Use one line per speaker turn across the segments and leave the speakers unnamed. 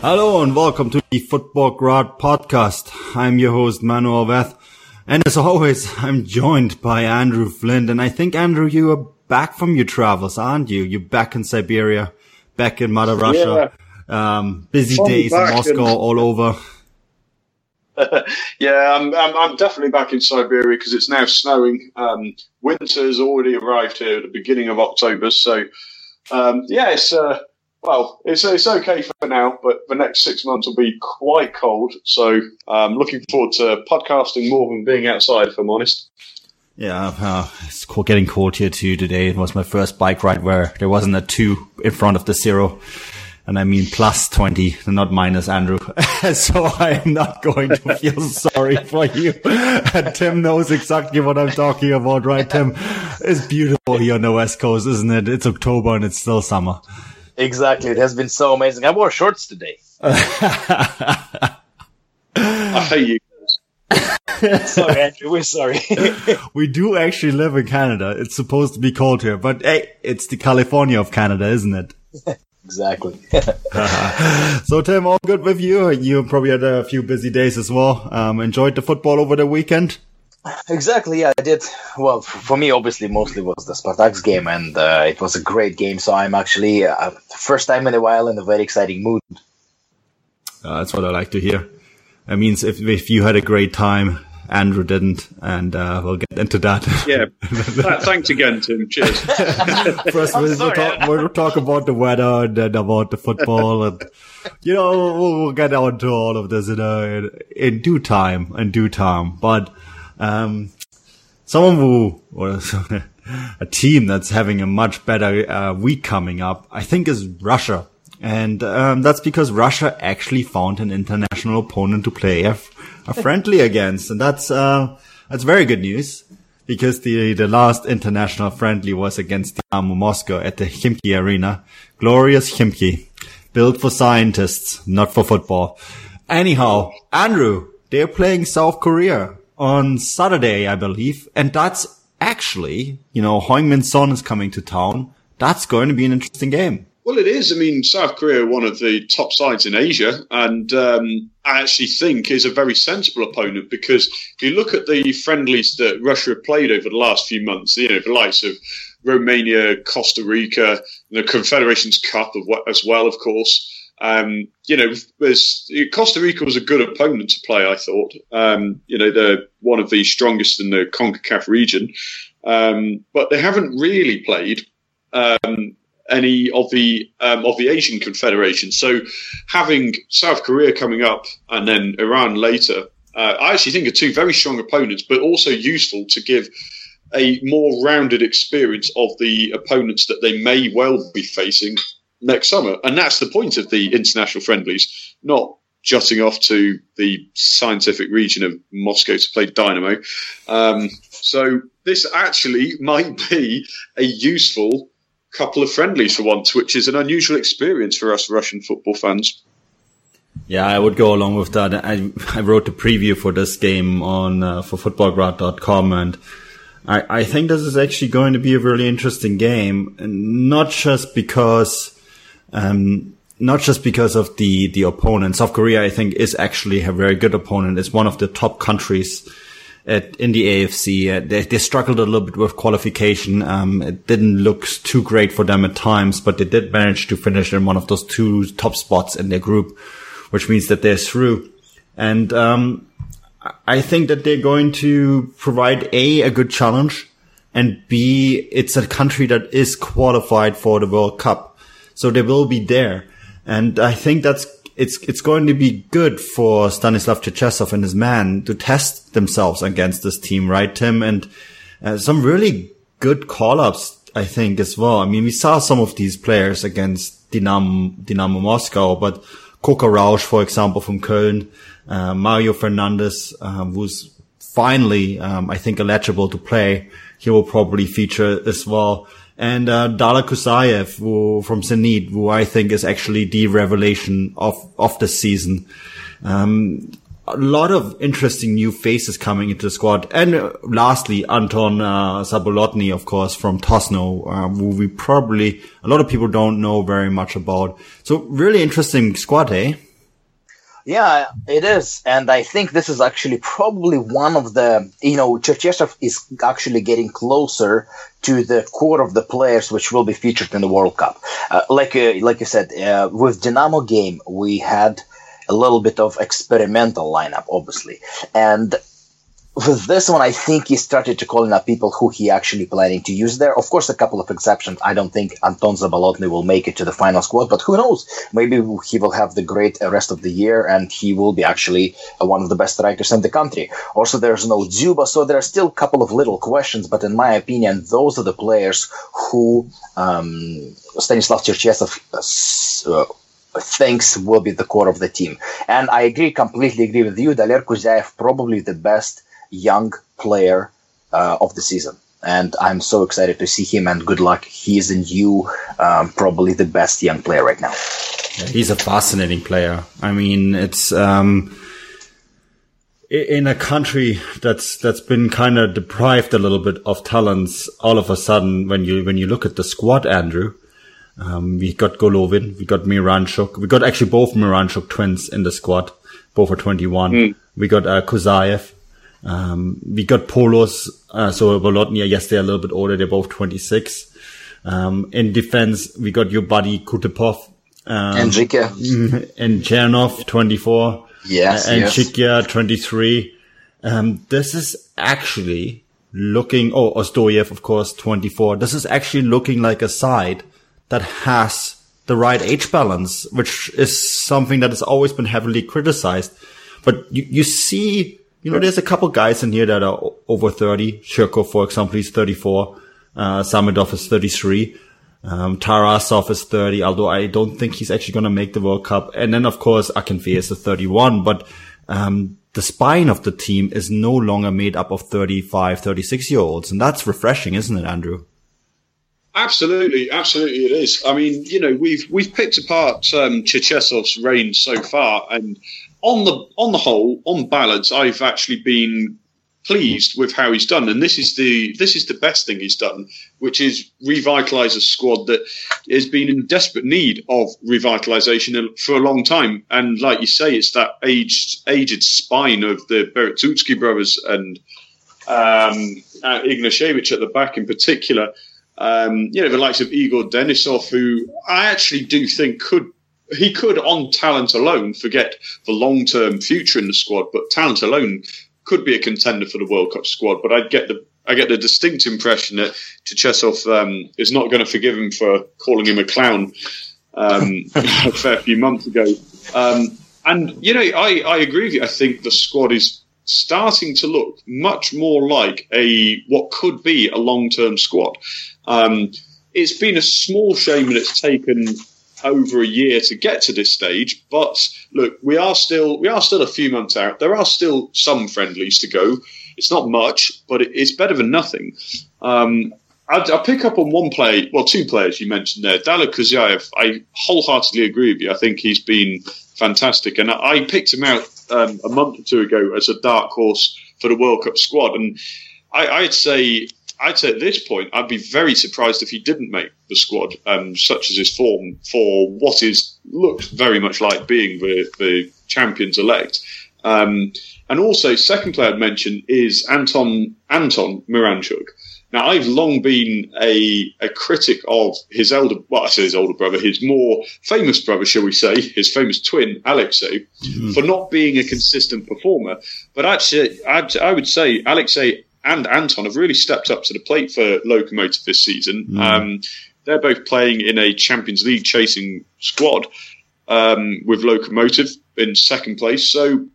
Hello and welcome to the Futbolgrad podcast. I'm your host Manuel Veth. And as always, I'm joined by Andrew Flint. And I think Andrew, you are back from your travels, aren't you? You're back in Siberia, back in Mother Russia. Yeah. Um, busy days in Moscow and- all over.
yeah, I'm, I'm, I'm, definitely back in Siberia because it's now snowing. Um, winter has already arrived here at the beginning of October. So, um, yeah, it's, uh, well, it's, it's okay for now, but the next six months will be quite cold. So I'm um, looking forward to podcasting more than being outside, if I'm honest.
Yeah, uh, it's getting cold here too today. It was my first bike ride where there wasn't a two in front of the zero. And I mean plus 20, not minus Andrew. so I'm not going to feel sorry for you. Tim knows exactly what I'm talking about, right, Tim? It's beautiful here on the West Coast, isn't it? It's October and it's still summer.
Exactly. It has been so amazing. I wore shorts today.
I hate you.
sorry, Andrew. We're sorry.
we do actually live in Canada. It's supposed to be cold here, but hey, it's the California of Canada, isn't it?
exactly.
so, Tim, all good with you? You probably had a few busy days as well. Um, enjoyed the football over the weekend?
Exactly, yeah, I did. Well, for me, obviously, mostly was the Spartak's game, and uh, it was a great game. So I'm actually uh, first time in a while in a very exciting mood.
Uh, that's what I like to hear. It means if if you had a great time, Andrew didn't, and uh, we'll get into that.
Yeah, thanks again, Tim. Cheers.
First, we'll, sorry, talk, we'll talk about the weather and then about the football, and you know we'll, we'll get on to all of this, you know, in, in due time, in due time. But um, someone who, or a team that's having a much better uh, week coming up, I think is Russia. And um, that's because Russia actually found an international opponent to play a, a friendly against, and that's uh, that's very good news because the the last international friendly was against the Dynamo Moscow at the Khimki Arena, glorious Khimki, built for scientists, not for football. Anyhow, Andrew, they're playing South Korea on Saturday, I believe. And that's actually, you know, Heung-min Son is coming to town. That's going to be an interesting game.
Well, it is. I mean, South Korea, one of the top sides in Asia, and um, I actually think is a very sensible opponent because if you look at the friendlies that Russia have played over the last few months, you know, the likes of Romania, Costa Rica, the Confederations Cup as well, of course. Um, you know, Costa Rica was a good opponent to play. I thought. Um, you know, they're one of the strongest in the Concacaf region, um, but they haven't really played um, any of the um, of the Asian Confederation. So, having South Korea coming up and then Iran later, uh, I actually think are two very strong opponents, but also useful to give a more rounded experience of the opponents that they may well be facing next summer. And that's the point of the international friendlies, not jutting off to the scientific region of Moscow to play Dynamo. Um, so this actually might be a useful couple of friendlies for once, which is an unusual experience for us Russian football fans.
Yeah, I would go along with that. I, I wrote the preview for this game on uh, for futbolgrad.com and I, I think this is actually going to be a really interesting game, not just because um, not just because of the the opponent. South Korea, I think, is actually a very good opponent. It's one of the top countries at, in the AFC. Uh, they, they, struggled a little bit with qualification. Um, it didn't look too great for them at times, but they did manage to finish in one of those two top spots in their group, which means that they're through. And um, I think that they're going to provide a a good challenge, and b it's a country that is qualified for the World Cup, so they will be there. And I think that's it's it's going to be good for Stanislav Cherchesov and his man to test themselves against this team, right, Tim? And uh, some really good call-ups, I think, as well. I mean, we saw some of these players against Dynamo Moscow, but Coca Rausch, for example, from Köln, uh, Mario Fernandes, um, who's finally, um, I think, eligible to play. He will probably feature as well and uh, Daler Kuzayev who, from Zenit, who I think is actually the revelation of of the season. Um, a lot of interesting new faces coming into the squad, and uh, lastly, Anton uh, Zabolotny, of course, from Tosno, uh, who we probably a lot of people don't know very much about. So, really interesting squad, eh?
Yeah, it is. And I think this is actually probably one of the, you know, Cherchesov is actually getting closer to the core of the players which will be featured in the World Cup. Uh, like, uh, like you said, uh, with Dynamo game, we had a little bit of experimental lineup, obviously. And with this one, I think he started to calling up people who he actually planning to use there. Of course, a couple of exceptions. I don't think Anton Zabolotny will make it to the final squad, but who knows? Maybe he will have the great rest of the year and he will be actually one of the best strikers in the country. Also, there's no Dzyuba, so there are still a couple of little questions, but in my opinion, those are the players who um, Stanislav Cherchesov uh, thinks will be the core of the team. And I agree, completely agree with you. Daler Kuzayev, probably the best young player uh, of the season. And I'm so excited to see him and good luck. He is a new, um, probably the best young player right now.
Yeah, he's a fascinating player. I mean, it's, um, in a country that's that's been kind of deprived a little bit of talents all of a sudden when you when you look at the squad andrew um, we got golovin we got miranchuk we got actually both miranchuk twins in the squad both are 21 mm. we got uh, kuzayev um, we got Poloz, uh, Zabolotny, yes, they're a little bit older. They're both 26. Um, in defense, we got your buddy Kutepov.
Um, Enrique.
And Chernov, 24.
Yes.
And yes. Dzhikiya, 23. Um, this is actually looking, oh, Ostoyev, of course, 24. This is actually looking like a side that has the right age balance, which is something that has always been heavily criticized. But you, you see you know, there's a couple guys in here that are over 30. Zhirkov, for example, he's 34. Uh, Samedov is 33. Um, Tarasov is 30, although I don't think he's actually going to make the World Cup. And then, of course, Akinfeev is 31. But, um, the spine of the team is no longer made up of 35, 36 year olds. And that's refreshing, isn't it, Andrew?
Absolutely, absolutely, it is. I mean, you know, we've we've picked apart um, Cherchesov's reign so far, and on the on the whole, on balance, I've actually been pleased with how he's done, and this is the this is the best thing he's done, which is revitalise a squad that has been in desperate need of revitalisation for a long time. And like you say, it's that aged aged spine of the Berezutski brothers and um, uh, Ignashevich at the back in particular. Um, you know, the likes of Igor Denisov, who I actually do think could he could, on talent alone, forget the long term future in the squad, but talent alone could be a contender for the World Cup squad. But I get the I get the distinct impression that Cherchesov um, is not going to forgive him for calling him a clown um, a fair few months ago. Um, and you know, I, I agree with you. I think the squad is starting to look much more like a what could be a long term squad. Um, it's been a small shame that it's taken over a year to get to this stage. But look, we are still we are still a few months out. There are still some friendlies to go. It's not much, but it's better than nothing. Um, I'll, pick up on one play, well, two players you mentioned there. Daler Kuzayev, I wholeheartedly agree with you. I think he's been fantastic, and I, picked him out um, a month or two ago as a dark horse for the World Cup squad, and I, I'd say I'd say at this point, I'd be very surprised if he didn't make the squad, um, such as his form for what is looks very much like being the, the champions elect. Um, and also, second player I'd mention is Anton Anton Miranchuk. Now, I've long been a, a critic of his elder, well, I say his older brother, his more famous brother, shall we say, his famous twin, Alexei, mm-hmm. for not being a consistent performer. But actually, I'd, I would say Alexei and Anton have really stepped up to the plate for Lokomotiv this season. Mm. Um, they're both playing in a Champions League chasing squad um, with Lokomotiv in second place. So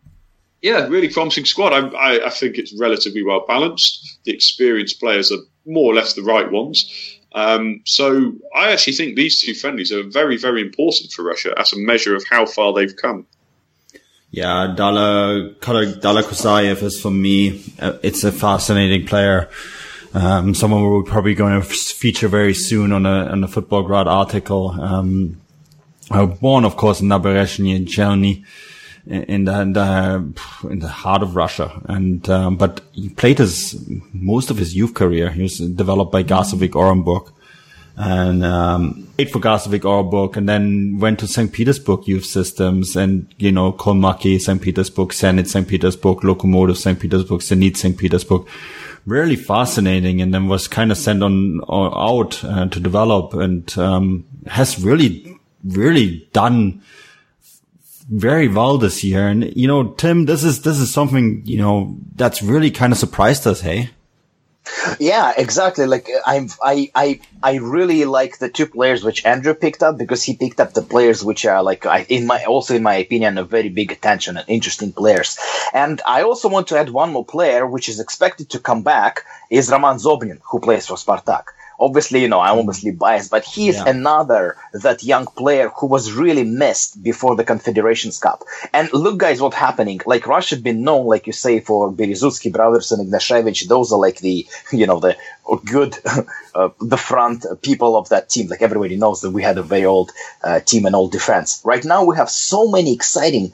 yeah, really promising squad. I, I, I, think it's relatively well balanced. The experienced players are more or less the right ones. Um, so I actually think these two friendlies are very, very important for Russia as a measure of how far they've come.
Yeah, Dala, Daler Kuzayev is for me, uh, it's a fascinating player. Um, someone we're probably going to feature very soon on a, on a Futbolgrad article. Um, born, of course, in Naberezhny in Chelny in the, in the, in the heart of Russia. And, um, but he played his, most of his youth career. He was developed by Gazovik Orenburg and, um, played for Gazovik Orenburg and then went to St. Petersburg youth systems and, you know, Kolmaki, St. Petersburg, Zenit, St. Petersburg, Lokomotiv, St. Petersburg, Zenit, St. Petersburg. Really fascinating and then was kind of sent on, out uh, to develop and, um, has really, really done, very well this year. And, you know, Tim, this is, this is something, you know, that's really kind of surprised us. Hey.
Yeah, exactly. Like I'm, I, I, I really like the two players which Andrew picked up because he picked up the players which are like, in my, also in my opinion, a very big attention and interesting players. And I also want to add one more player which is expected to come back is Roman Zobnin, who plays for Spartak obviously, you know, I'm obviously biased, but he's yeah. another that young player who was really missed before the Confederations Cup. And look, guys, what's happening. Like Russia been known, like you say, for Berezutsky, Brothers, and Ignashevich. Those are like the, you know, the good, uh, the front people of that team. Like everybody knows that we had a very old uh, team and old defense. Right now, we have so many exciting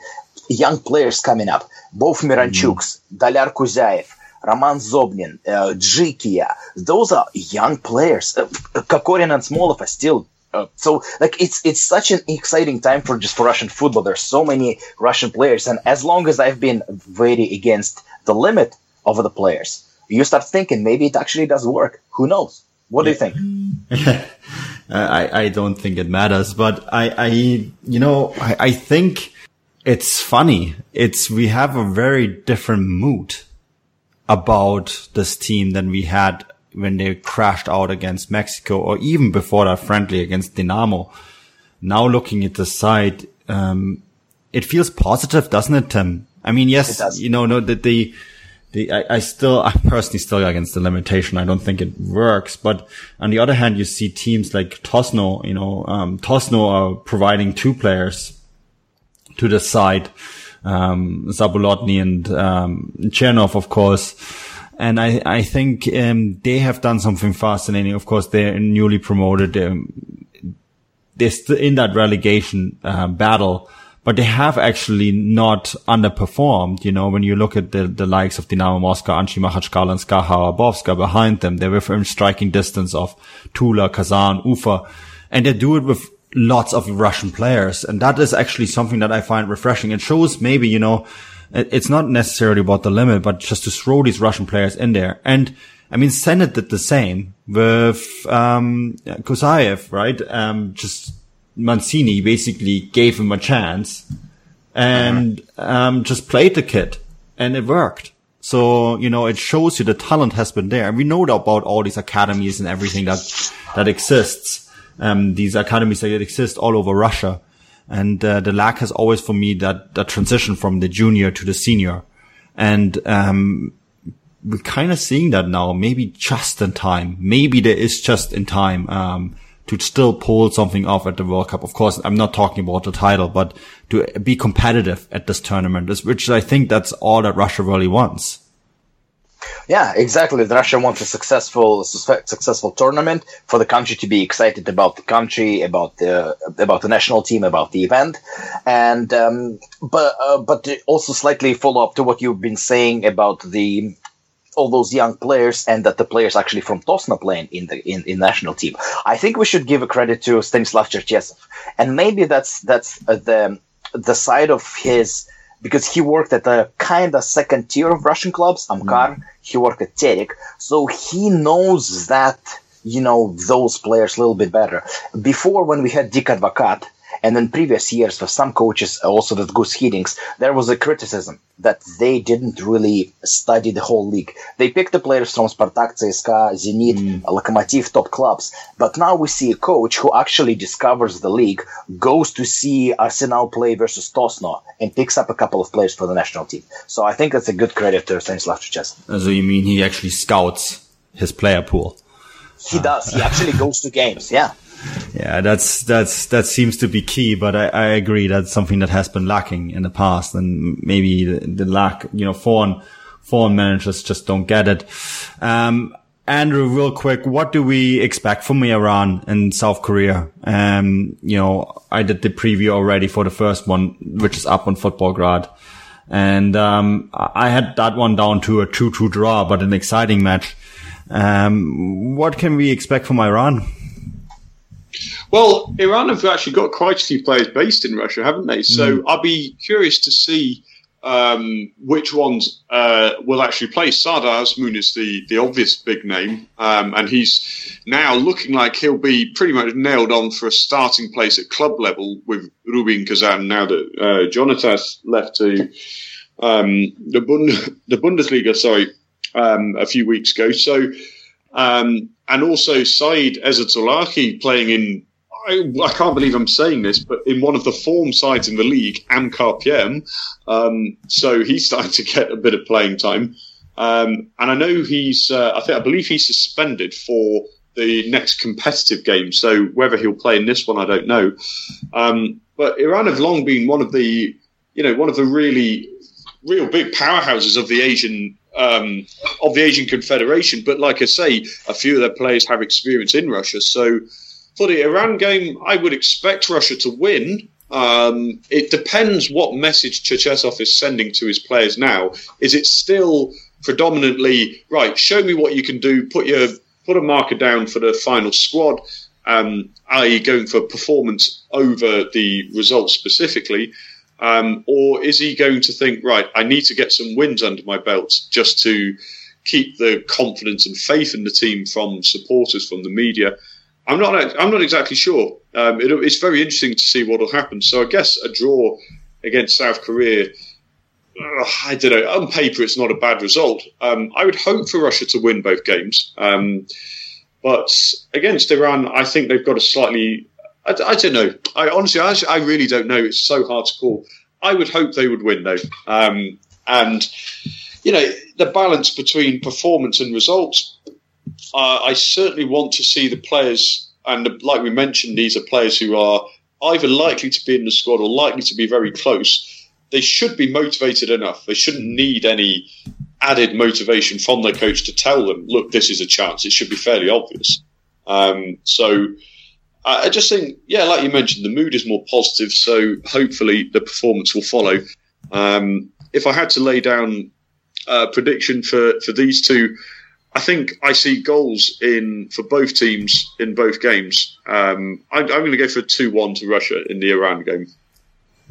young players coming up. Both Miranchuks, mm. Daler Kuzayev, Roman Zobnin, uh, Dzhikiya. Those are young players. Uh, Kokorin and Smolov are still uh, so like it's it's such an exciting time for just for Russian football. There's so many Russian players, and as long as I've been very against the limit of the players, you start thinking maybe it actually does work. Who knows? What do you think?
I I don't think it matters, but I I you know I, I think it's funny. It's we have a very different mood about this team than we had when they crashed out against Mexico or even before that friendly against Dinamo. Now looking at the side, um, it feels positive, doesn't it, Tim? I mean, yes, you know, no, that the, the, I, I, still, I'm personally still against the limitation. I don't think it works. But on the other hand, you see teams like Tosno, you know, um, Tosno are providing two players to the side um, Zabolotny and um, Chernov, of course. And I, I think um, they have done something fascinating. Of course, they're newly promoted. Um, they're still in that relegation uh, battle, but they have actually not underperformed. You know, when you look at the, the likes of Dynamo Moscow, Anzhi Makhachkala and SKA Khabarovsk behind them, they're within striking distance of Tula, Kazan, Ufa, and they do it with lots of Russian players. And that is actually something that I find refreshing. It shows maybe, you know, it's not necessarily about the limit, but just to throw these Russian players in there. And I mean, Zenit did the same with, um, right? Um, just Mancini basically gave him a chance and, um, just played the kid and it worked. So, you know, it shows you the talent has been there. And we know about all these academies and everything that, that exists um, these academies that exist all over Russia. And uh, the lack has always for me that, that transition from the junior to the senior. And um, we're kind of seeing that now, maybe just in time. Maybe there is just in time um, to still pull something off at the World Cup. Of course, I'm not talking about the title, but to be competitive at this tournament, which I think that's all that Russia really wants.
Yeah, exactly. Russia wants a successful, successful tournament for the country to be excited about the country, about the about the national team, about the event, and um, but uh, but also slightly follow up to what you've been saying about the all those young players and that the players actually from Tosno playing in the in, in national team. I think we should give a credit to Stanislav Cherchesov, and maybe that's that's uh, the the side of his because he worked at a kind of second tier of Russian clubs, Amkar. Mm. He worked at Terek, so he knows that you know those players a little bit better. Before, when we had Dick Advocaat, and in previous years, for some coaches, also with Guus Hiddink, there was a criticism that they didn't really study the whole league. They picked the players from Spartak, CSKA, Zenit, mm. Lokomotiv, top clubs. But now we see a coach who actually discovers the league, goes to see Arsenal play versus Tosno, and picks up a couple of players for the national team. So I think that's a good credit to Stanislav Cherchesov.
So you mean he actually scouts his player pool?
He does. He actually goes to games. Yeah.
Yeah, that's that's that seems to be key, but I, I agree that's something that has been lacking in the past, and maybe the, the lack, you know, foreign foreign managers just don't get it. Um, Andrew, real quick, what do we expect from Iran in South Korea? Um, you know, I did the preview already for the first one, which is up on Futbolgrad. And, um, I had that one down to a 2-2 draw, but an exciting match. Um, what can we expect from Iran?
Well, Iran have actually got quite a few players based in Russia, haven't they? So mm. I'll be curious to see um, which ones uh, will actually play. Sardar Azmoun is the, the obvious big name, um, and he's now looking like he'll be pretty much nailed on for a starting place at club level with Rubin Kazan now that uh, Jonatas left to um, the, Bund- the Bundesliga, sorry, um, a few weeks ago. So, um, and also Said Ezatolahi playing in I, I, can't believe I'm saying this, but in one of the form sides in the league, Amkar PM. Um, so he's starting to get a bit of playing time. Um, and I know he's, uh, I think, I believe he's suspended for the next competitive game. So whether he'll play in this one, I don't know. Um, but Iran have long been one of the, you know, one of the really, real big powerhouses of the Asian um, of the Asian Confederation. But like I say, a few of their players have experience in Russia. So for the Iran game, I would expect Russia to win. Um, it depends what message Cherchesov is sending to his players now. Is it still predominantly right? Show me what you can do. Put your put a marker down for the final squad, um, i.e., going for performance over the results specifically, um, or is he going to think right? I need to get some wins under my belt just to keep the confidence and faith in the team from supporters, from the media. I'm not. I'm not exactly sure. Um, it, it's very interesting to see what will happen. So I guess a draw against South Korea. I don't know. On paper, it's not a bad result. Um, I would hope for Russia to win both games, um, but against Iran, I think they've got a slightly. I, I don't know. I honestly, I, I, really don't know. It's so hard to call. I would hope they would win though, um, and you know the balance between performance and results uh, I certainly want to see the players, and like we mentioned, these are players who are either likely to be in the squad or likely to be very close. They should be motivated enough. They shouldn't need any added motivation from their coach to tell them, look, this is a chance. It should be fairly obvious. Um, so I just think, yeah, like you mentioned, the mood is more positive. So hopefully the performance will follow. Um, if I had to lay down a prediction for, for these two, I think I see goals in for both teams in both games. Um, I'm, I'm, going to go for two one to Russia in the Iran game.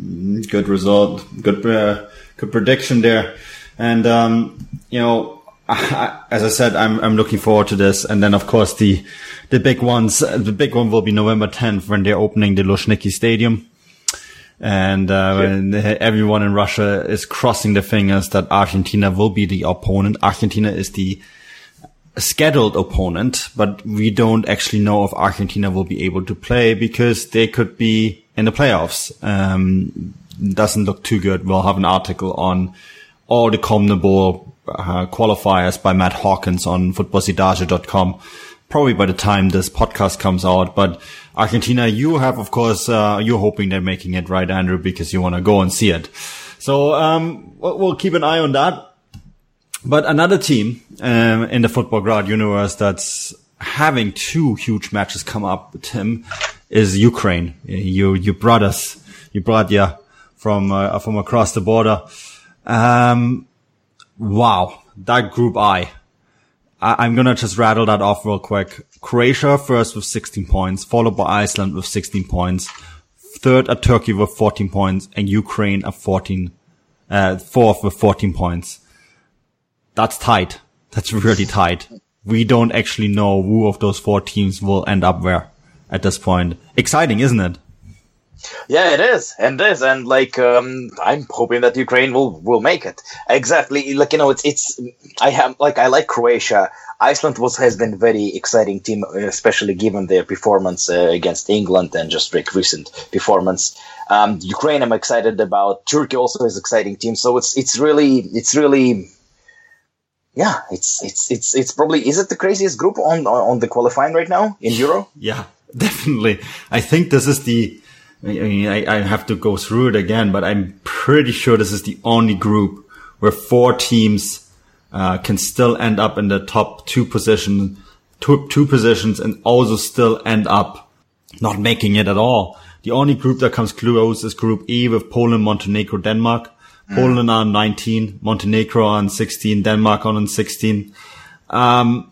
Mm, good result, good uh, good prediction there, and um, you know, I, as I said, I'm I'm looking forward to this, and then of course the the big ones. The big one will be November 10th when they're opening the Luzhniki Stadium. And, uh, everyone in Russia is crossing their fingers that Argentina will be the opponent. Argentina is the a scheduled opponent, but we don't actually know if Argentina will be able to play because they could be in the playoffs. Um, doesn't look too good. We'll have an article on all the CONMEBOL uh, qualifiers by Matt Hawkins on futbolcidade.com. Probably by the time this podcast comes out, but Argentina, you have, of course, uh, you're hoping they're making it right, Andrew, because you want to go and see it. So, um, we'll keep an eye on that. But another team um, in the Futbolgrad universe that's having two huge matches come up, Tim, is Ukraine. You you brought us, you brought yeah from uh, from across the border. Um, wow, that Group I. I'm gonna just rattle that off real quick. Croatia first with 16 points, followed by Iceland with 16 points. Third at Turkey with 14 points, and Ukraine at 14 uh, fourth with 14 points. That's tight. That's really tight. We don't actually know who of those four teams will end up where at this point. Exciting, isn't it?
Yeah, it is, and it is, and like um, I'm hoping that Ukraine will will make it. Exactly, like you know, it's it's I have like I like Croatia. Iceland was has been a very exciting team, especially given their performance uh, against England and just like recent performance. Um, Ukraine, I'm excited about. Turkey also is exciting team. So it's it's really it's really yeah, it's it's it's it's probably is it the craziest group on on the qualifying right now in Euro?
Yeah, definitely. I think this is the I mean, I, I have to go through it again, but I'm pretty sure this is the only group where four teams uh, can still end up in the top two position, two, two positions, and also still end up not making it at all. The only group that comes close is Group E with Poland, Montenegro, Denmark. Mm. Poland on 19, Montenegro on 16, Denmark on 16. Um,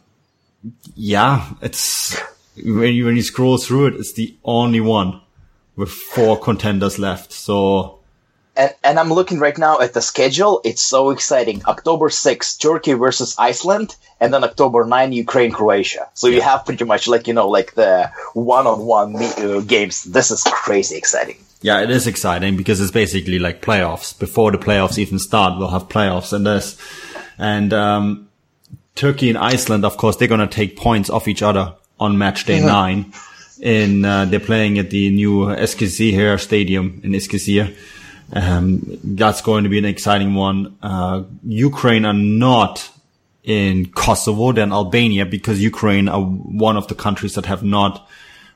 yeah, it's when you, when you scroll through it, it's the only one with four contenders left. So,
and, and I'm looking right now at the schedule. It's so exciting. October 6th, Turkey versus Iceland, and then October 9, Ukraine, Croatia. So you have pretty much like, you know, like the one-on-one uh, games. This is crazy exciting.
Yeah, it is exciting because it's basically like playoffs. Before the playoffs even start, we'll have playoffs and this. And, um, Turkey and Iceland, of course, they're going to take points off each other on match day mm-hmm. nine in uh, they're playing at the new Eskişehir Stadium in Eskişehir. Um, that's going to be an exciting one. Uh, Ukraine are not in Kosovo than Albania because Ukraine are one of the countries that have not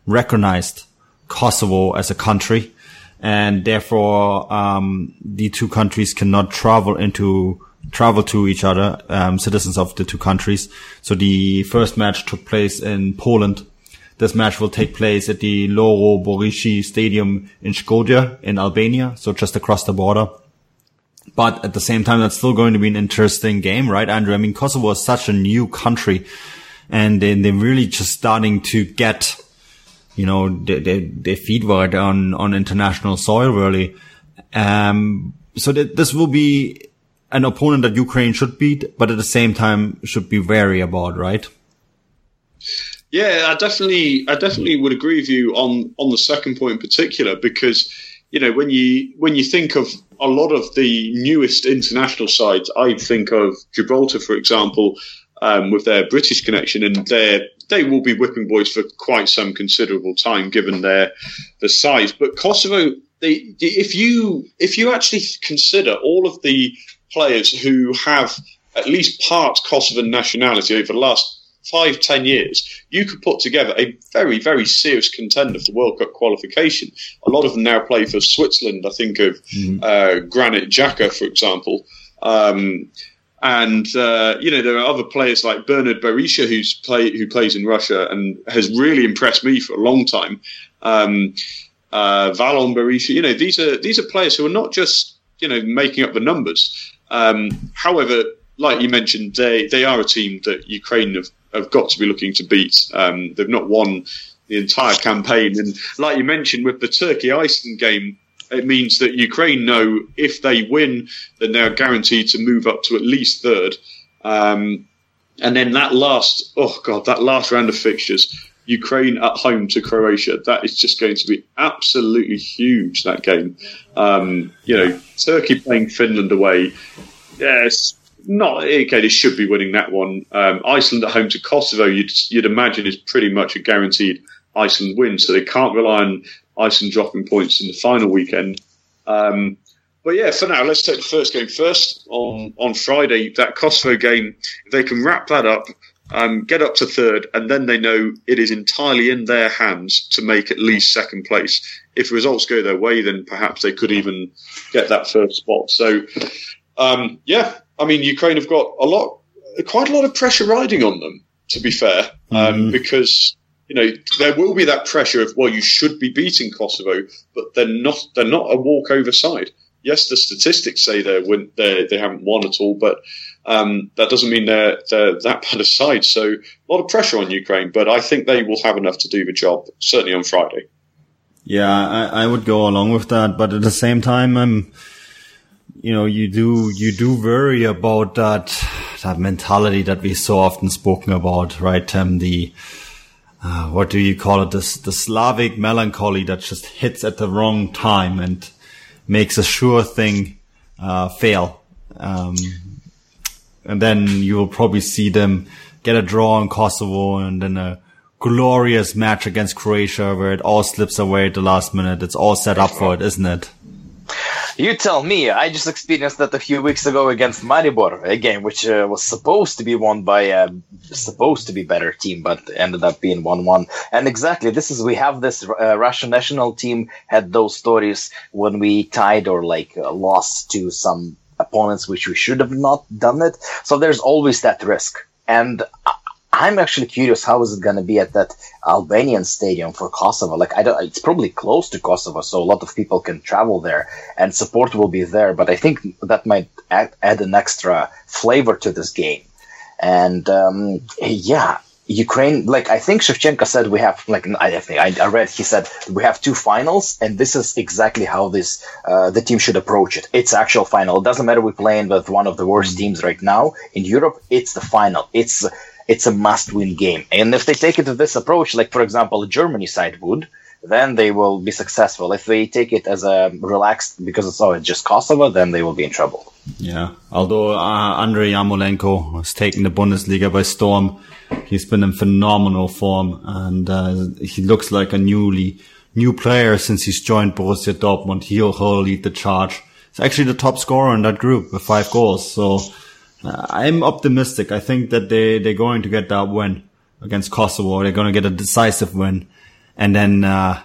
recognized Kosovo as a country. And therefore, um, the two countries cannot travel into, travel to each other, um, citizens of the two countries. So the first match took place in Poland this match will take place at the Loro Borici Stadium in Skopje in Albania, so just across the border. But at the same time, that's still going to be an interesting game, right, Andrew? I mean, Kosovo is such a new country and they, they're really just starting to get, you know, their, their feet wet on, on international soil, really. Um, so that this will be an opponent that Ukraine should beat, but at the same time should be wary about, right?
Yeah, I definitely, I definitely would agree with you on on the second point in particular because you know when you when you think of a lot of the newest international sides, I think of Gibraltar, for example, um, with their British connection, and they they will be whipping boys for quite some considerable time given their the size. But Kosovo, they, if you if you actually consider all of the players who have at least part Kosovan nationality over the last five, ten years, you could put together a very, very serious contender for the World Cup qualification. A lot of them now play for Switzerland. I think of mm-hmm. uh, Granit Xhaka, for example. Um, and uh, you know there are other players like Bernard Berisha who's play who plays in Russia and has really impressed me for a long time. Um, uh, Valon Berisha, you know these are these are players who are not just you know making up the numbers. Um, however, like you mentioned, they they are a team that Ukraine have have got to be looking to beat. Um, they've not won the entire campaign, and like you mentioned with the Turkey Iceland game, it means that Ukraine know if they win, then they're guaranteed to move up to at least third. Um, and then that last, oh god, that last round of fixtures, Ukraine at home to Croatia, that is just going to be absolutely huge. That game, um, you know, Turkey playing Finland away. Yes, not okay. They should be winning that one. Um, Iceland at home to Kosovo, you'd you'd imagine is pretty much a guaranteed Iceland win. So they can't rely on Iceland dropping points in the final weekend. Um, but yeah, for now, let's take the first game first on on Friday. That Kosovo game, if they can wrap that up, um, get up to third, and then they know it is entirely in their hands to make at least second place. If results go their way, then perhaps they could even get that first spot. So, um, yeah, I mean, Ukraine have got a lot, quite a lot of pressure riding on them. To be fair, um, mm. because you know there will be that pressure of well, you should be beating Kosovo, but they're not. They're not a walkover side. Yes, the statistics say they're win, they they haven't won at all, but um, that doesn't mean they're they're that bad a side. So a lot of pressure on Ukraine, but I think they will have enough to do the job. Certainly on Friday.
Yeah, I, I would go along with that, but at the same time, I'm you know, you do, you do worry about that, that mentality that we so often spoken about, right, Tim? The, uh, what do you call it? This, the Slavic melancholy that just hits at the wrong time and makes a sure thing, uh, fail. Um, and then you will probably see them get a draw in Kosovo and then a glorious match against Croatia where it all slips away at the last minute. It's all set up for it, isn't it?
You tell me. I just experienced that a few weeks ago against Maribor, a game which uh, was supposed to be won by a supposed to be better team, but ended up being one-one. And exactly, this is we have this uh, Russian national team had those stories when we tied or like uh, lost to some opponents which we should have not done it. So there's always that risk. And I'm actually curious how is it going to be at that Albanian stadium for Kosovo? Like, I don't, it's probably close to Kosovo, so a lot of people can travel there and support will be there. But I think that might add, add an extra flavor to this game. And um, yeah, Ukraine, like I think Shevchenko said, we have like I think I, read he said we have two finals, and this is exactly how this uh, the team should approach it. It's actual final. It doesn't matter we're playing with one of the worst teams right now in Europe. It's the final. It's it's a must-win game. And if they take it to this approach, like for example, Germany side would, then they will be successful. If they take it as a relaxed because it's oh just Kosovo, then they will be in trouble.
Yeah, although uh, Andrei Yarmolenko has taken the Bundesliga by storm, he's been in phenomenal form, and uh, he looks like a newly new player since he's joined Borussia Dortmund. He'll, he'll lead the charge. He's actually the top scorer in that group with five goals. So I'm optimistic. I think that they, they're going to get that win against Kosovo. They're going to get a decisive win. And then, uh,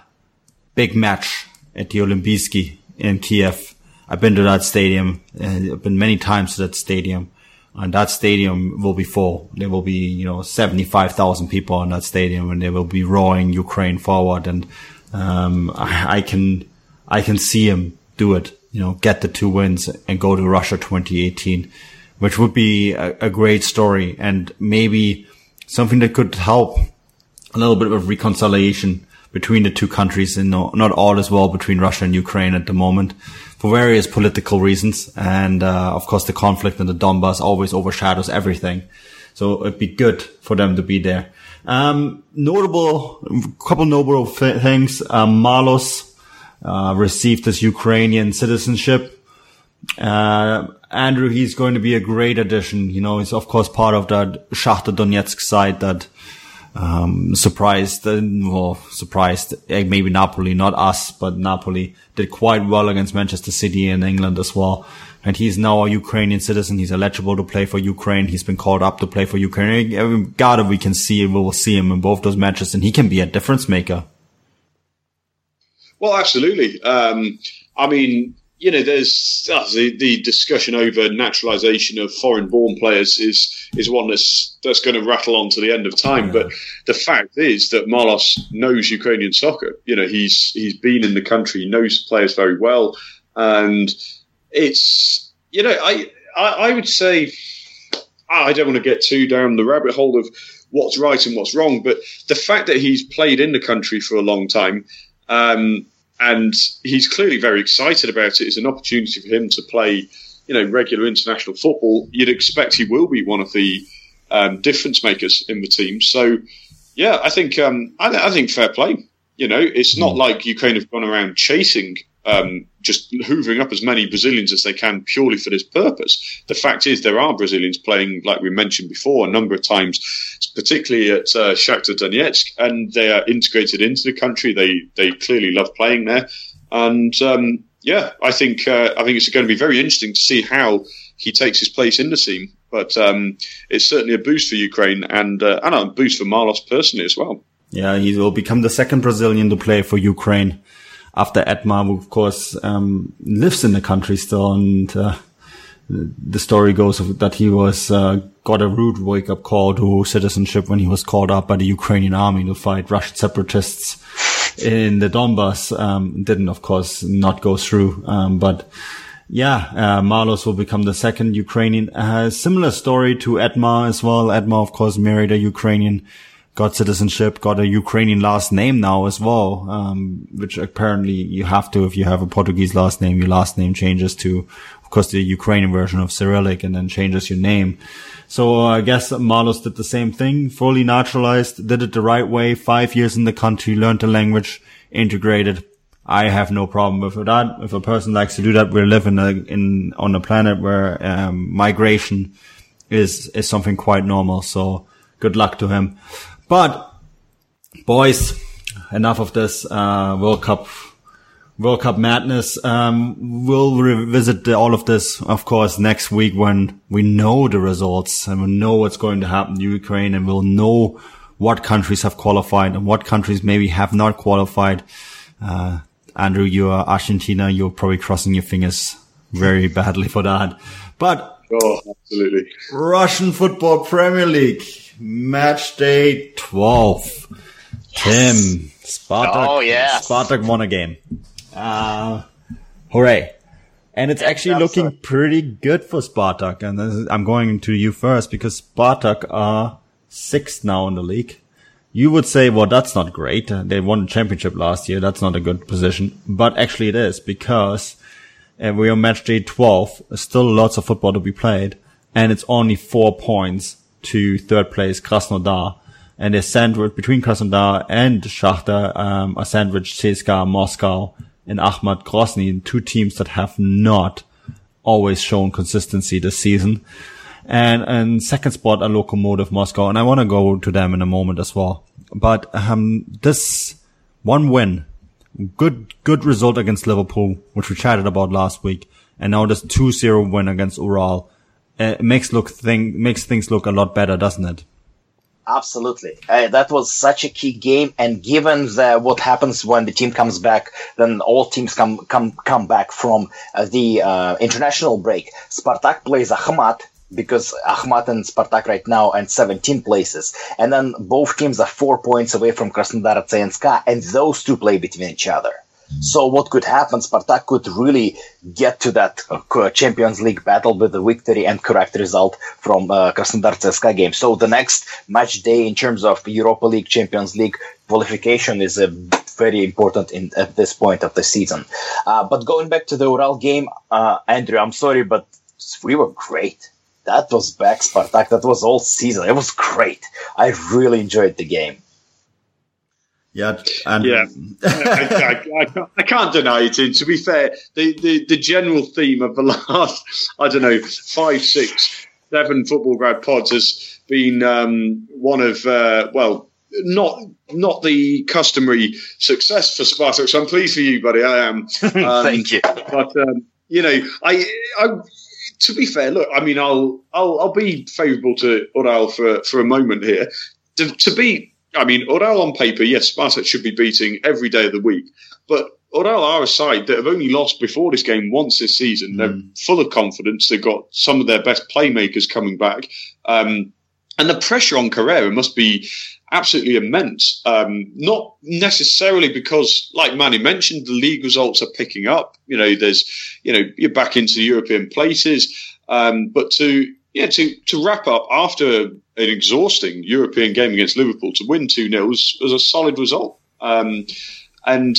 big match at the Olimpijski in Kiev. I've been to that stadium. Uh, I've been many times to that stadium. And that stadium will be full. There will be, you know, 75,000 people in that stadium and they will be roaring Ukraine forward. And, um, I, I can, I can see him do it, you know, get the two wins and go to Russia 2018 which would be a, a great story and maybe something that could help a little bit of reconciliation between the two countries and not, not all as well between Russia and Ukraine at the moment for various political reasons. And, uh, of course, the conflict in the Donbass always overshadows everything. So it'd be good for them to be there. Um, notable, couple notable things. Um, Marlos, uh, received his Ukrainian citizenship. Uh, Andrew, he's going to be a great addition. You know, he's of course part of that Shakhtar Donetsk side that um, surprised, well, surprised, eh, maybe Napoli, not us, but Napoli did quite well against Manchester City in England as well. And he's now a Ukrainian citizen. He's eligible to play for Ukraine. He's been called up to play for Ukraine. God, if we can see, him, we will see him in both those matches, and he can be a difference maker.
Well, absolutely. Um, I mean, you know, there's uh, the, the discussion over naturalisation of foreign-born players is is one that's that's going to rattle on to the end of time. But the fact is that Marlos knows Ukrainian soccer. You know, he's he's been in the country, he knows the players very well, and it's you know, I I, I would say I don't want to get too down the rabbit hole of what's right and what's wrong, but the fact that he's played in the country for a long time. Um, and he's clearly very excited about it. It's an opportunity for him to play, you know, regular international football. You'd expect he will be one of the um, difference makers in the team. So, yeah, I think um, I, I, think fair play. You know, it's not mm. like Ukraine have gone around chasing um, just hoovering up as many Brazilians as they can purely for this purpose. The fact is, there are Brazilians playing, like we mentioned before, a number of times, particularly at uh, Shakhtar Donetsk, and they are integrated into the country. They they clearly love playing there, and um, yeah, I think uh, I think it's going to be very interesting to see how he takes his place in the team. But um, it's certainly a boost for Ukraine and uh, and a boost for Marlos personally as well.
Yeah, he will become the second Brazilian to play for Ukraine after Edmar, who of course um, lives in the country still, and uh, the story goes that he was uh, got a rude wake up call to citizenship when he was called up by the Ukrainian army to fight Russian separatists in the Donbass. Um, didn't of course not go through, um, but. Yeah, uh, Marlos will become the second Ukrainian. Uh, similar story to Edmar as well. Edmar, of course, married a Ukrainian got citizenship, got a Ukrainian last name now as well, um, which apparently you have to if you have a Portuguese last name. Your last name changes to of course, the Ukrainian version of Cyrillic and then changes your name. So uh, I guess Marlos did the same thing, fully naturalized, did it the right way, five years in the country, learned the language, integrated. I have no problem with that. If a person likes to do that, we live in a, in, on a planet where, um, migration is, is something quite normal. So good luck to him. But boys, enough of this, uh, World Cup World Cup madness. Um, we'll revisit the, all of this, of course, next week when we know the results and we know what's going to happen in Ukraine and we'll know what countries have qualified and what countries maybe have not qualified. Uh, Andrew, you are Argentina. You're probably crossing your fingers very badly for that. But
oh, absolutely.
Russian Football Premier League match day 12. Yes. Tim, Spartak. Oh, yeah. Spartak won a game. Uh, hooray. And it's actually looking pretty good for Spartak. And is, I'm going to you first because Spartak are sixth now in the league. You would say, well, that's not great. They won the championship last year. That's not a good position. But actually it is because uh, we're on match day 12. Still lots of football to be played. And it's only four points to third place Krasnodar. And they're sandwiched between Krasnodar and Shakhtar, um, a sandwich CSKA Moscow and Akhmat Grozny, two teams that have not always shown consistency this season. And, and second spot a Lokomotiv Moscow, and I want to go to them in a moment as well. But, um, this one win, good, good result against Liverpool, which we chatted about last week. And now this 2-0 win against Ural, uh, makes look thing, makes things look a lot better, doesn't it?
Absolutely. That was such a key game. And given the, what happens when the team comes back, then all teams come, come, come back from uh, the uh, international break. Spartak plays Akhmat because Akhmat and Spartak right now in 17 places. And then both teams are four points away from Krasnodar CSKA and those two play between each other. So what could happen? Spartak could really get to that uh, Champions League battle with the victory and correct result from uh, Krasnodar game. So the next match day in terms of Europa League, Champions League qualification is a very important in, at this point of the season. Uh, but going back to the Ural game, uh, Andrew, I'm sorry, but we were great. That was back Spartak. That was all season. It was great. I really enjoyed the game.
Yeah, and
yeah, I, I, I, can't, I, can't deny it. And to be fair, the, the, the general theme of the last, I don't know, five, six, seven Futbolgrad pods has been um, one of uh, well, not not the customary success for Spartak. So I'm pleased for you, buddy. I am.
Um, Thank you.
But um, you know, I, I to be fair, look, I mean, I'll I'll, I'll be favourable to Ural for for a moment here. To, to beat I mean, Ural on paper, yes, Spartak should be beating every day of the week. But Ural are a side that have only lost before this game once this season. Mm. They're full of confidence. They've got some of their best playmakers coming back. Um, and the pressure on Carrera must be absolutely immense. Um, not necessarily because, like Manny mentioned, the league results are picking up. You know, there's, you know, you're back into the European places. Um, but to yeah, to, to wrap up after an exhausting European game against Liverpool, to win 2 0 was, was a solid result. Um, and,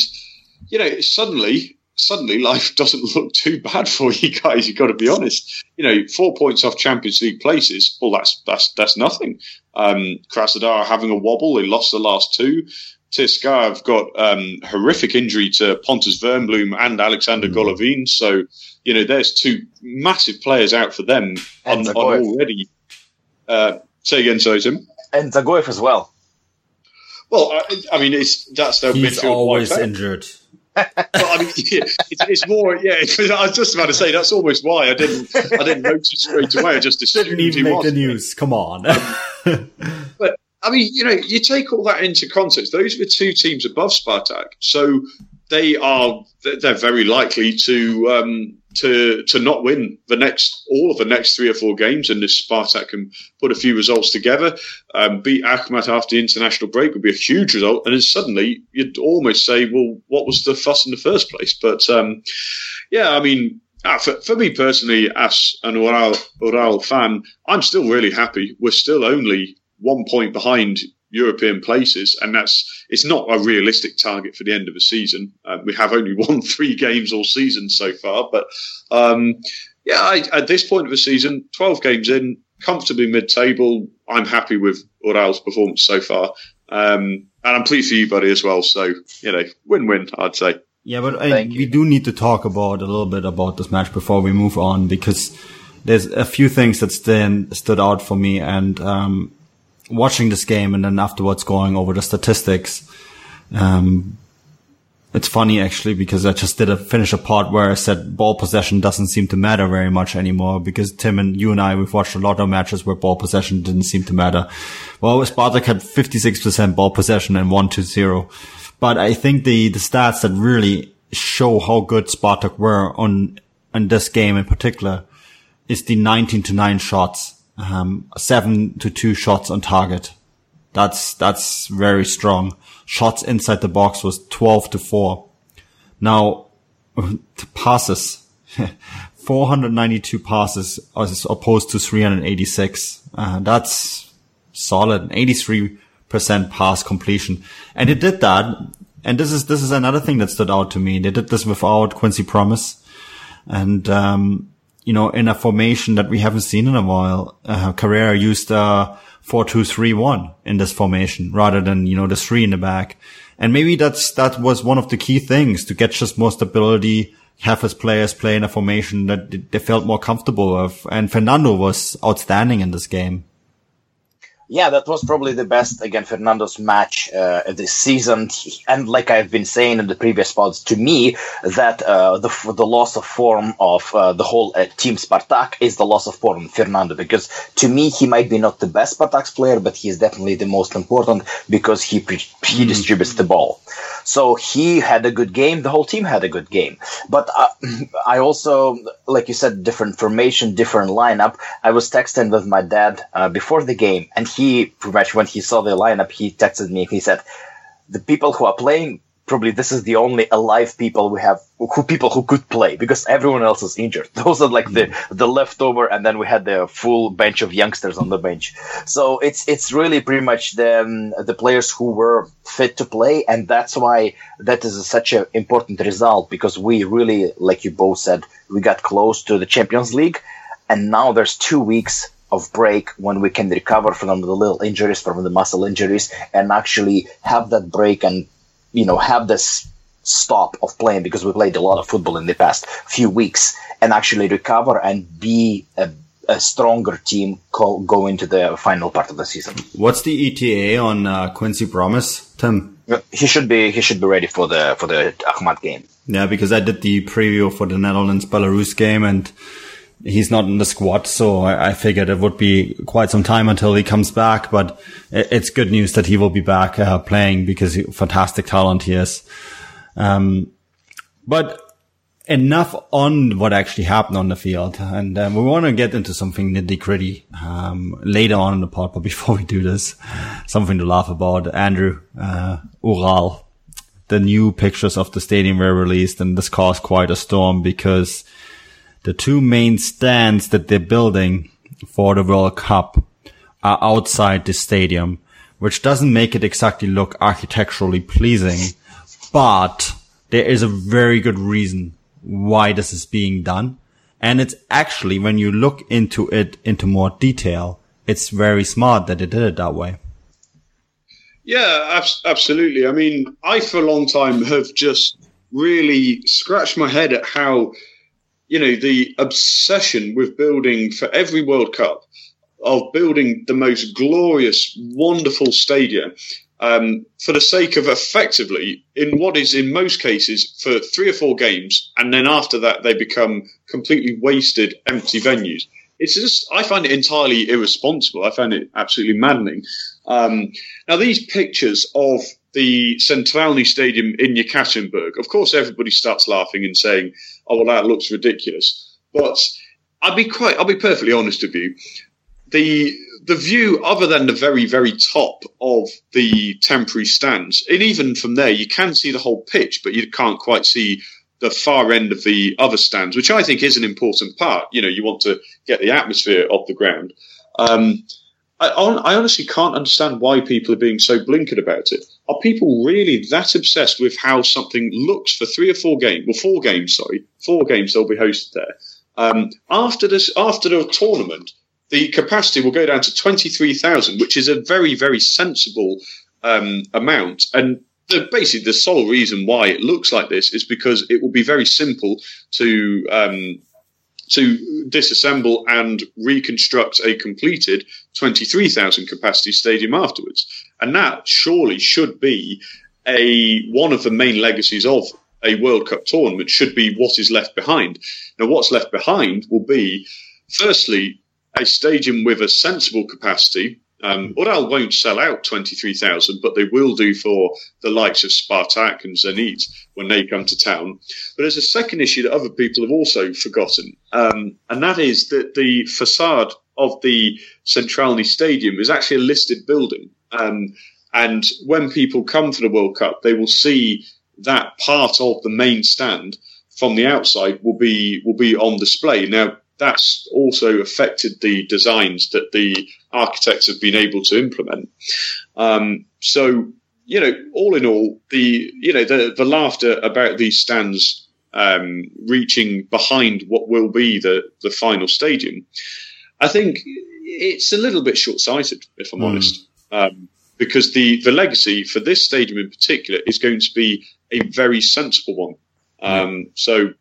you know, suddenly, suddenly life doesn't look too bad for you guys. You've got to be honest. You know, four points off Champions League places. Well, that's that's that's nothing. Um, Krasnodar having a wobble. They lost the last two. CSKA have got um, horrific injury to Pontus Wernbloom and Alexander mm. Golovin. So, you know, there's two massive players out for them on, on, already. Uh, say again, sorry, Tim.
And Dzagoev as well.
Well, I, I, mean, it's that's their
He's midfield always injured.
well, I mean, yeah, it's, it's, more. Yeah, I was just about to say that's almost why I didn't. I didn't notice straight away. I just assumed
didn't even make the news. Come on.
but I mean, you know, you take all that into context. Those are the two teams above Spartak, so they are they're very likely to um, to to not win the next all of the next three or four games. And if Spartak can put a few results together, um, beat Akhmat after the international break would be a huge result. And then suddenly you'd almost say, well, what was the fuss in the first place? But um, yeah, I mean. Uh, for, for, me personally, as an Ural, Ural fan, I'm still really happy. We're still only one point behind European places, and that's it's not a realistic target for the end of the season. Uh, we have only won three games all season so far, but um, yeah, I, at this point of the season, 12 games in, comfortably mid-table. I'm happy with Ural's performance so far. Um, and I'm pleased for you, buddy, as well. So, you know, win-win, I'd say.
Yeah, but I, we do need to talk about a little bit about this match before we move on because there's a few things that stand, stood out for me and, um, watching this game and then afterwards going over the statistics. Um, it's funny actually because I just did a finish a part where I said ball possession doesn't seem to matter very much anymore because Tim and you and I we've watched a lot of matches where ball possession didn't seem to matter. Well, Spartak had 56% ball possession and 1 to 0. But I think the the stats that really show how good Spartak were on in this game in particular is the 19 to 9 shots, um, 7 to 2 shots on target. That's that's very strong shots inside the box was 12 to 4. Now, passes, 492 passes as opposed to 386. Uh, that's solid, 83% pass completion. And it did that. And this is, this is another thing that stood out to me. They did this without Quincy Promes. And, um, you know, in a formation that we haven't seen in a while, uh, Carrera used, three one in this formation rather than you know the three in the back. And maybe that's that was one of the key things to get just more stability, have his players play in a formation that they felt more comfortable with. And Fernando was outstanding in this game
yeah, that was probably the best again Fernando's match uh, this season. And like I've been saying in the previous pods, to me that uh, the the loss of form of uh, the whole uh, team Spartak is the loss of form Fernando because to me he might be not the best Spartak's player, but he is definitely the most important because he pre- he mm. distributes the ball. So he had a good game. The whole team had a good game. But uh, I also, like you said, different formation, different lineup. I was texting with my dad uh, before the game, and he pretty much when he saw the lineup, he texted me. He said, "The people who are playing probably this is the only alive people we have who people who could play because everyone else is injured those are like the the leftover and then we had the full bench of youngsters on the bench so it's it's really pretty much the um, the players who were fit to play and that's why that is such an important result because we really like you both said we got close to the champions league and now there's two weeks of break when we can recover from the little injuries, from the muscle injuries, and actually have that break and you know, have this stop of playing because we played a lot of football in the past few weeks and actually recover and be a, a stronger team co- go into the final part of the season.
What's the ETA on uh, Quincy Promes, Tim?
He should be he should be ready for the for the Akhmat game.
Yeah, because I did the preview for the Netherlands Belarus game and he's not in the squad, so I, I, figured it would be quite some time until he comes back. But it, it's good news that he will be back uh, playing because he, fantastic talent he is. Um, but enough on what actually happened on the field, and um, we want to get into something nitty gritty um, later on in the pod. But before we do this, something to laugh about. Andrew uh, Ural, the new pictures of the stadium were released, and this caused quite a storm because the two main stands that they're building for the World Cup are outside the stadium, which doesn't make it exactly look architecturally pleasing, but there is a very good reason why this is being done. And it's actually, when you look into it into more detail, it's very smart that they did it that way.
Yeah, absolutely. I mean, I for a long time have just really scratched my head at how you know, the obsession with building for every World Cup of building the most glorious, wonderful stadium um, for the sake of effectively, in what is in most cases for three or four games, and then after that they become completely wasted, empty venues. It's just, I find it entirely irresponsible. I find it absolutely maddening. Um, now, these pictures of the Centralny Stadium in Yekaterinburg, of course, everybody starts laughing and saying, "Oh, well, that looks ridiculous." But I'll be quite, I'll be perfectly honest with you. The the view, other than the very very top of the temporary stands, and even from there, you can see the whole pitch, but you can't quite see the far end of the other stands, which I think is an important part. You know, you want to get the atmosphere of the ground. Um, I, I, honestly can't understand why people are being so blinkered about it. Are people really that obsessed with how something looks for three or four games? Well, four games, sorry, four games they'll be hosted there. Um, after this, after the tournament, the capacity will go down to 23,000, which is a very, very sensible um, amount. And the, basically, the sole reason why it looks like this is because it will be very simple to um, to disassemble and reconstruct a completed 23,000 capacity stadium afterwards. And that surely should be a one of the main legacies of a World Cup tournament should be what is left behind. Now, what's left behind will be, firstly, a stadium with a sensible capacity. Um, won't sell out 23,000, but they will do for the likes of Spartak and Zenit when they come to town. But there's a second issue that other people have also forgotten, um, and that is that the facade of the Centralny Stadium is actually a listed building. Um, and when people come to the World Cup, they will see that part of the main stand from the outside will be will be on display. Now that's also affected the designs that the architects have been able to implement. Um, so you know, all in all, the you know the the laughter about these stands um, reaching behind what will be the the final stadium, I think it's a little bit short sighted, if I'm mm. honest. Um, because the, the legacy for this stadium in particular is going to be a very sensible one. Um, so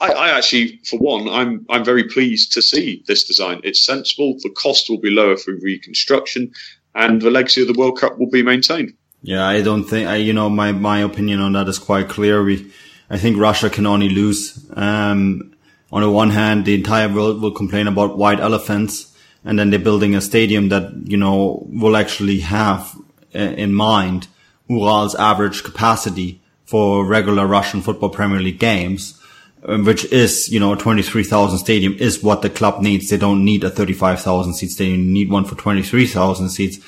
I, I, actually, for one, I'm I'm very pleased to see this design. It's sensible. The cost will be lower through reconstruction, and the legacy of the World Cup will be maintained.
Yeah, I don't think I, you know my my opinion on that is quite clear. We, I think Russia can only lose. Um, on the one hand, the entire world will complain about white elephants, and then they're building a stadium that you know will actually have uh, in mind Ural's average capacity for regular Russian football Premier League games, um, which is, you know, a 23,000 stadium is what the club needs. They don't need a 35,000 seat stadium. They need one for 23,000 seats.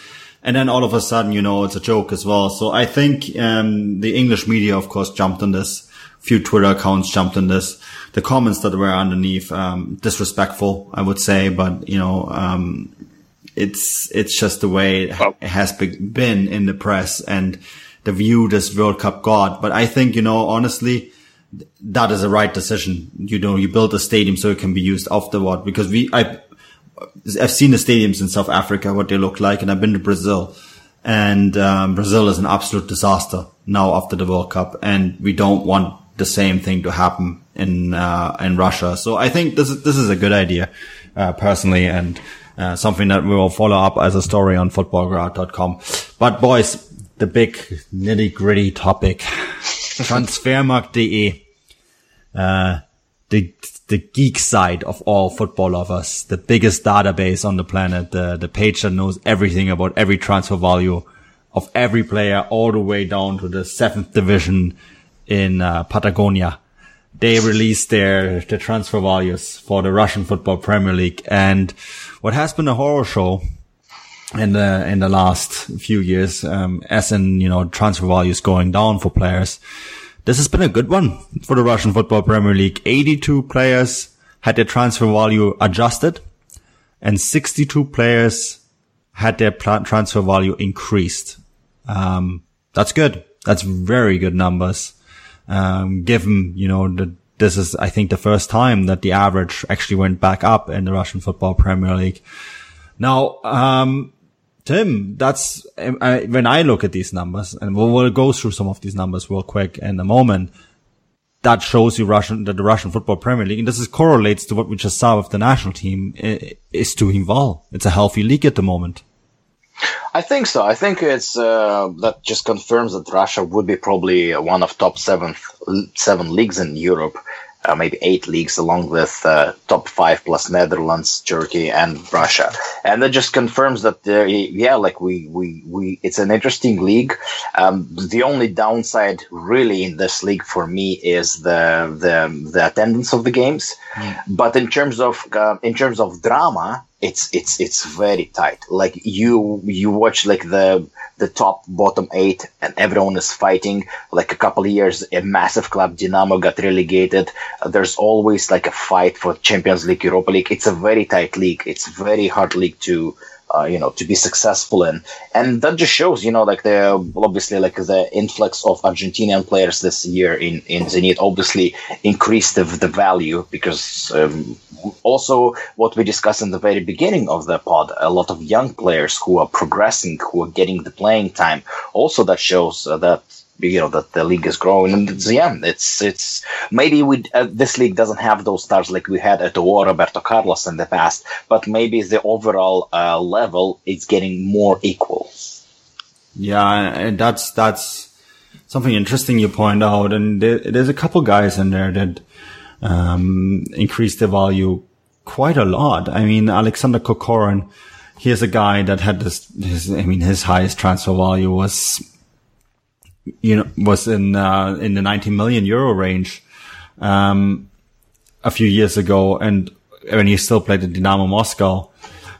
And then all of a sudden, you know, it's a joke as well. So I think, um, the English media, of course, jumped on this. Few Twitter accounts jumped on this. The comments that were underneath, um, disrespectful, I would say, but, you know, um, it's, it's just the way it has been in the press and, the view this World Cup got. But I think, you know, honestly, that is a right decision. You know, you build a stadium so it can be used afterward because we, I, I've seen the stadiums in South Africa, what they look like, and I've been to Brazil and, um, Brazil is an absolute disaster now after the World Cup. And we don't want the same thing to happen in, uh, in Russia. So I think this is, this is a good idea, uh, personally. And, uh, something that we will follow up as a story on futbolgrad.com. But boys, the big nitty gritty topic. Transfermarkt.de. Uh, the, the geek side of all football lovers, the biggest database on the planet, the, the page that knows everything about every transfer value of every player all the way down to the seventh division in uh, Patagonia. They released their, the transfer values for the Russian football Premier League. And what has been a horror show in the in the last few years, um, as in you know transfer values going down for players. This has been a good one for the Russian Football Premier League. 82 players had their transfer value adjusted, and 62 players had their transfer value increased. Um, that's good. That's very good numbers. Um, given you know that this is I think the first time that the average actually went back up in the Russian Football Premier League. Now, um, Tim, that's I, when I look at these numbers, and we'll, we'll, go through some of these numbers real quick in a moment. That shows you Russian that the Russian Football Premier League, and this is correlates to what we just saw with the national team, is doing well. It's a healthy league at the moment.
I think so. I think it's uh, that just confirms that Russia would be probably one of top seven seven leagues in Europe uh, maybe eight leagues along with uh, top five plus Netherlands, Turkey, and Russia. And that just confirms that, yeah, like we, we, we, it's an interesting league. Um, the only downside really in this league for me is the, the, the attendance of the games. Mm. But in terms of, uh, in terms of drama, it's it's it's very tight. Like you you watch like the the top bottom eight and everyone is fighting. Like a couple years, a massive club Dynamo got relegated. There's always like a fight for Champions League, Europa League. It's a very tight league. It's very hard league to uh, you know, to be successful in, and that just shows, you know, like the obviously like the influx of Argentinian players this year in in Zenit obviously increased the, the value because um, also what we discussed in the very beginning of the pod, a lot of young players who are progressing, who are getting the playing time. Also, that shows uh, that you know that the league is growing. And it's, yeah it's it's maybe we uh, this league doesn't have those stars like we had at the war roberto carlos in the past but maybe the overall uh, level is getting more equal.
Yeah and that's that's something interesting you point out. And there, there's a couple guys in there that um, increase the value quite a lot. I mean alexander kokorin here's a guy that had this his i mean his highest transfer value was you know, was in, uh, in the 90 million euro range, um, a few years ago. And when he still played at Dynamo Moscow,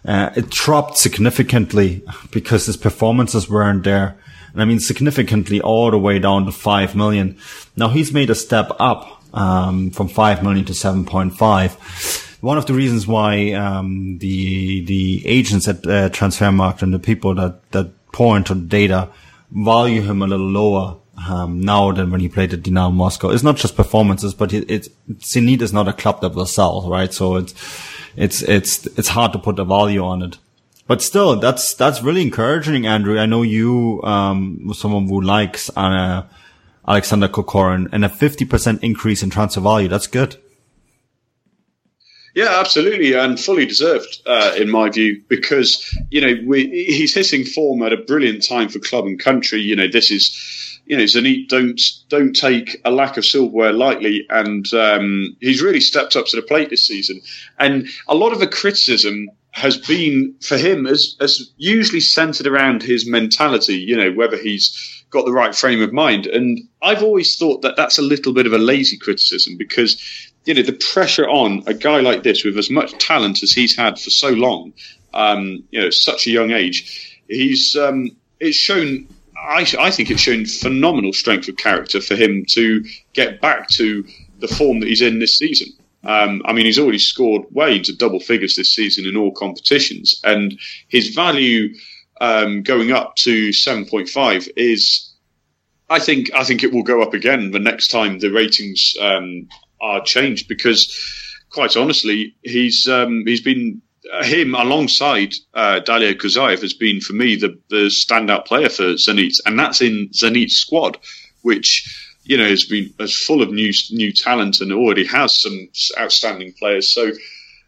uh, it dropped significantly because his performances weren't there. And I mean, significantly all the way down to 5 million. Now he's made a step up, um, from 5 million to 7.5. One of the reasons why, um, the, the agents at uh, Transfermarkt and the people that, that pour into the data value him a little lower um, now than when he played at Dinamo Moscow. It's not just performances, but it, it's Zenit is not a club that will sell, right? So it's it's it's it's hard to put a value on it. But still, that's that's really encouraging, Andrew. I know you um someone who likes uh, Alexander Kokorin and a fifty percent increase in transfer value. That's good.
Yeah, absolutely, and fully deserved, uh, in my view, because you know we, he's hitting form at a brilliant time for club and country. You know, this is, you know, Zenit don't don't take a lack of silverware lightly, and um, he's really stepped up to the plate this season. And a lot of the criticism has been for him as as usually centered around his mentality. You know, whether he's got the right frame of mind, and I've always thought that that's a little bit of a lazy criticism because you know, the pressure on a guy like this with as much talent as he's had for so long, um, you know, such a young age, he's um, it's shown. I, I think it's shown phenomenal strength of character for him to get back to the form that he's in this season. Um, I mean, he's already scored way into double figures this season in all competitions, and his value um, going up to seven point five is I think I think it will go up again the next time the ratings um, are changed because, quite honestly, he's um, he's been uh, him alongside uh, Daler Kuzayev has been for me the the standout player for Zenit, and that's in Zenit's squad, which you know has been as full of new new talent and already has some outstanding players. So.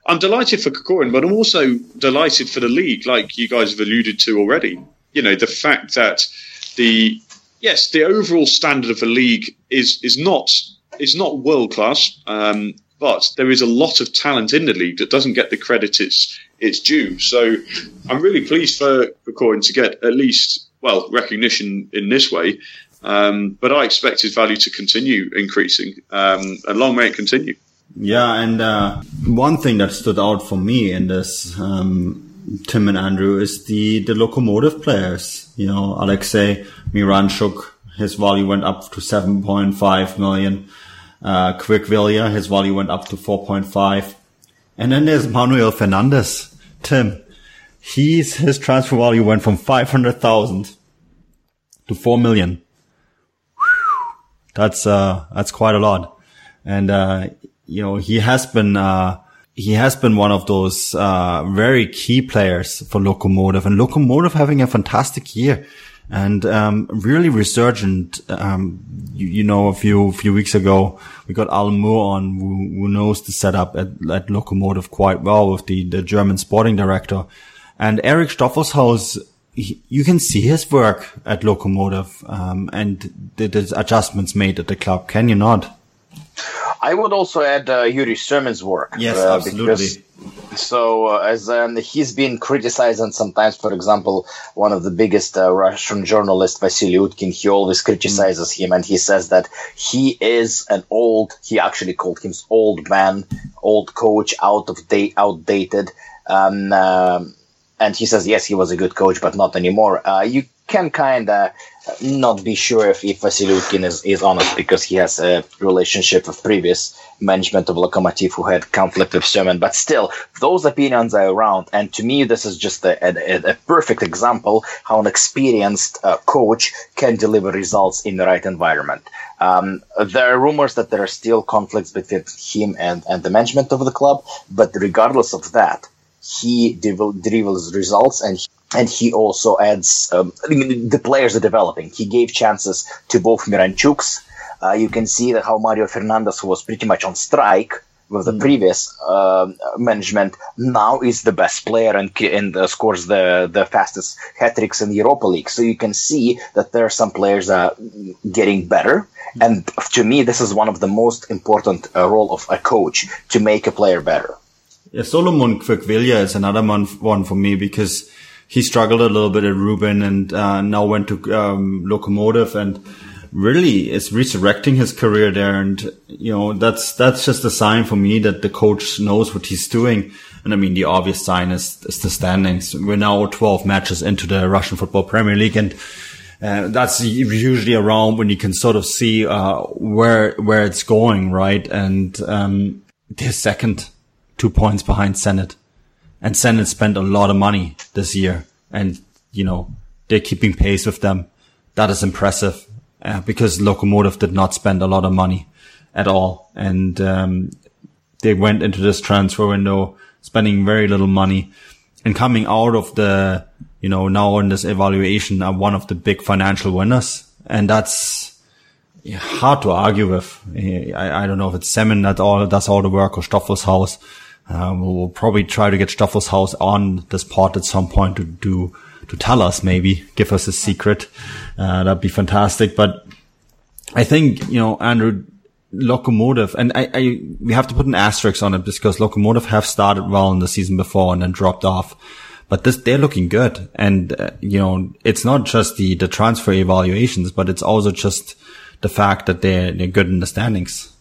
I'm delighted for Kokorin, but I'm also delighted for the league, like you guys have alluded to already. You know, the fact that the yes, the overall standard of the league is is not it's not world class, um, but there is a lot of talent in the league that doesn't get the credit it's it's due. So I'm really pleased for Kokorin to get at least well recognition in this way. Um, but I expect his value to continue increasing, um, and long may it continue.
Yeah, and uh, one thing that stood out for me in this, um, Tim and Andrew, is the the Lokomotiv players. You know, Alexei Miranchuk, his value went up to 7.5 million. Uh, Kverkvelia, his value went up to 4.5. And then there's Manuel Fernandes. Tim, he's, his transfer value went from 500,000 to 4 million. That's, uh, that's quite a lot. And, uh, you know, he has been, uh, he has been one of those, uh, very key players for Lokomotiv and Lokomotiv having a fantastic year and um, really resurgent. Um, you, you, know, a few few weeks ago, we got Alan Moore on, who, who knows the setup at, at Lokomotiv quite well with the, the German sporting director. And Erik Stoffelshaus, he, you can see his work at Lokomotiv um, and the, the adjustments made at the club. Can you not?
I would also add uh, Yuri Semin's work.
Yes, uh, absolutely.
So, uh, as um, he's been criticized, and sometimes, for example, one of the biggest uh, Russian journalists, Vasily Utkin, he always criticizes mm. him, and he says that he is an old. He actually called him old man, old coach, out of date, outdated. Um, um, and he says yes, he was a good coach, but not anymore. Uh, you can kind of not be sure if, if Vasily Utkin is, is honest because he has a relationship with previous management of Lokomotiv who had conflict with Semin. But still, those opinions are around. And to me, this is just a, a, a perfect example how an experienced uh, coach can deliver results in the right environment. Um, there are rumors that there are still conflicts between him and, and the management of the club, but regardless of that, he delivers results and he, and he also adds um, the players are developing. He gave chances to both Miranchuks. Uh, you can see that how Mario Fernandes was pretty much on strike with the mm. previous uh, management now is the best player and, and uh, scores the, the fastest hat tricks in the Europa League. So you can see that there are some players uh, getting better. And to me, this is one of the most important uh, role of a coach to make a player better.
Yeah, Solomon Kverkvelia is another one, one for me because he struggled a little bit at Rubin and uh, now went to um, Lokomotiv and really is resurrecting his career there. And, you know, that's, that's just a sign for me that the coach knows what he's doing. And I mean, the obvious sign is, is the standings. We're now 12 matches into the Russian football Premier League and uh, that's usually around when you can sort of see, uh, where, where it's going, right? And, um, they're second, two points behind Zenit And Zenit spent a lot of money this year and, you know, they're keeping pace with them. That is impressive uh, because Lokomotiv did not spend a lot of money at all. And, um, they went into this transfer window spending very little money and coming out of the, you know, now in this evaluation are one of the big financial winners. And that's hard to argue with. I, I don't know if it's Semin that all, does all the work or Stoffelshaus. Uh, we'll probably try to get Stoffelshaus on this pod at some point to do, to tell us maybe, give us a secret. Uh, that'd be fantastic. But I think, you know, Andrew, Lokomotiv, and I, I, we have to put an asterisk on it because Lokomotiv have started well in the season before and then dropped off. But this, they're looking good. And, uh, you know, it's not just the, the transfer evaluations, but it's also just the fact that they're, they're good in the standings.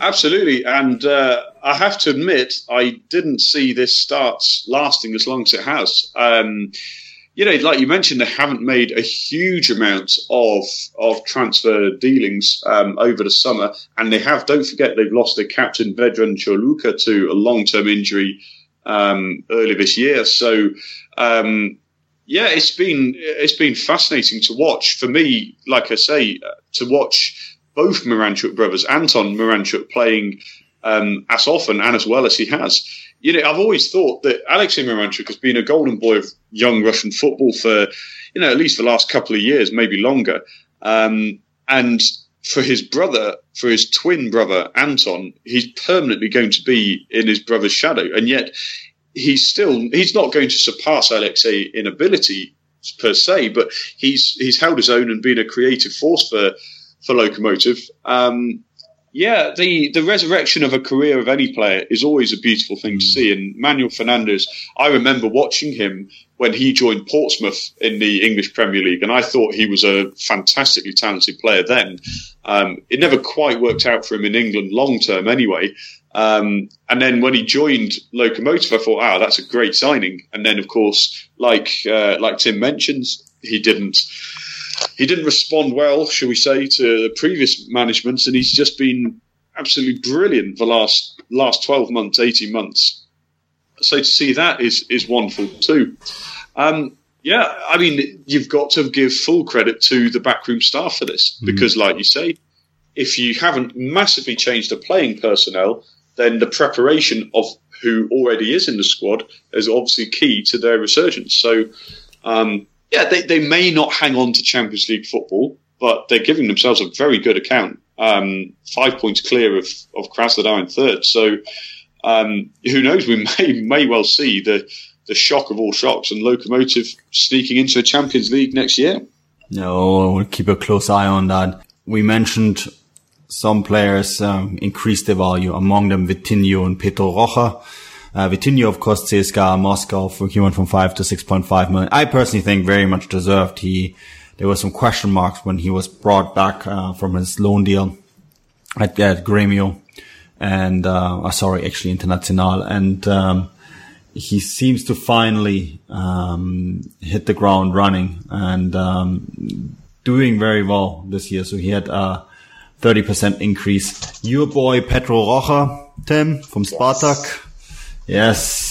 Absolutely. And, uh, I have to admit, I didn't see this start lasting as long as it has. Um, you know, like you mentioned, they haven't made a huge amount of of transfer dealings um, over the summer, and they have. Don't forget, they've lost their captain Vedran Corluka to a long term injury um, early this year. So, um, yeah, it's been it's been fascinating to watch for me. Like I say, uh, to watch both Miranchuk brothers, Anton Miranchuk, playing um, as often and as well as he has you know, I've always thought that Alexei Miranchuk has been a golden boy of young Russian football for, you know, at least the last couple of years, maybe longer. Um, and for his brother, for his twin brother, Anton, he's permanently going to be in his brother's shadow. And yet he's still, he's not going to surpass Alexei in ability per se, but he's, he's held his own and been a creative force for, for Lokomotiv. Um, yeah, the, the resurrection of a career of any player is always a beautiful thing to see. And Manuel Fernandes, I remember watching him when he joined Portsmouth in the English Premier League, and I thought he was a fantastically talented player then. Um, it never quite worked out for him in England long term anyway. Um, and then when he joined Lokomotiv, I thought, ah, that's a great signing. And then, of course, like uh, like Tim mentions, he didn't he didn't respond well, shall we say, to the previous management, and he's just been absolutely brilliant the last last twelve months, eighteen months. So to see that is is wonderful too. Um, yeah, I mean, you've got to give full credit to the backroom staff for this mm. because, like you say, if you haven't massively changed the playing personnel, then the preparation of who already is in the squad is obviously key to their resurgence. So, um, yeah, they, they may not hang on to Champions League football, but they're giving themselves a very good account. Um, five points clear of, of Krasnodar in third. So um, who knows? We may may well see the the shock of all shocks and Lokomotiv sneaking into a Champions League next year.
No, we'll keep a close eye on that. We mentioned some players um, increased their value, among them Vitinho and Pedro Rocha. Uh, Vitinho, of course, CSKA Moscow, for he went from 5 to 6.5 million. I personally think very much deserved. He, there were some question marks when he was brought back, uh, from his loan deal at, at Gremio and, uh, uh sorry, actually Internacional. And, um, he seems to finally, um, hit the ground running and, um, doing very well this year. So he had, uh, 30% increase. Your boy Pedro Rocha, Tim, from Spartak. Yes,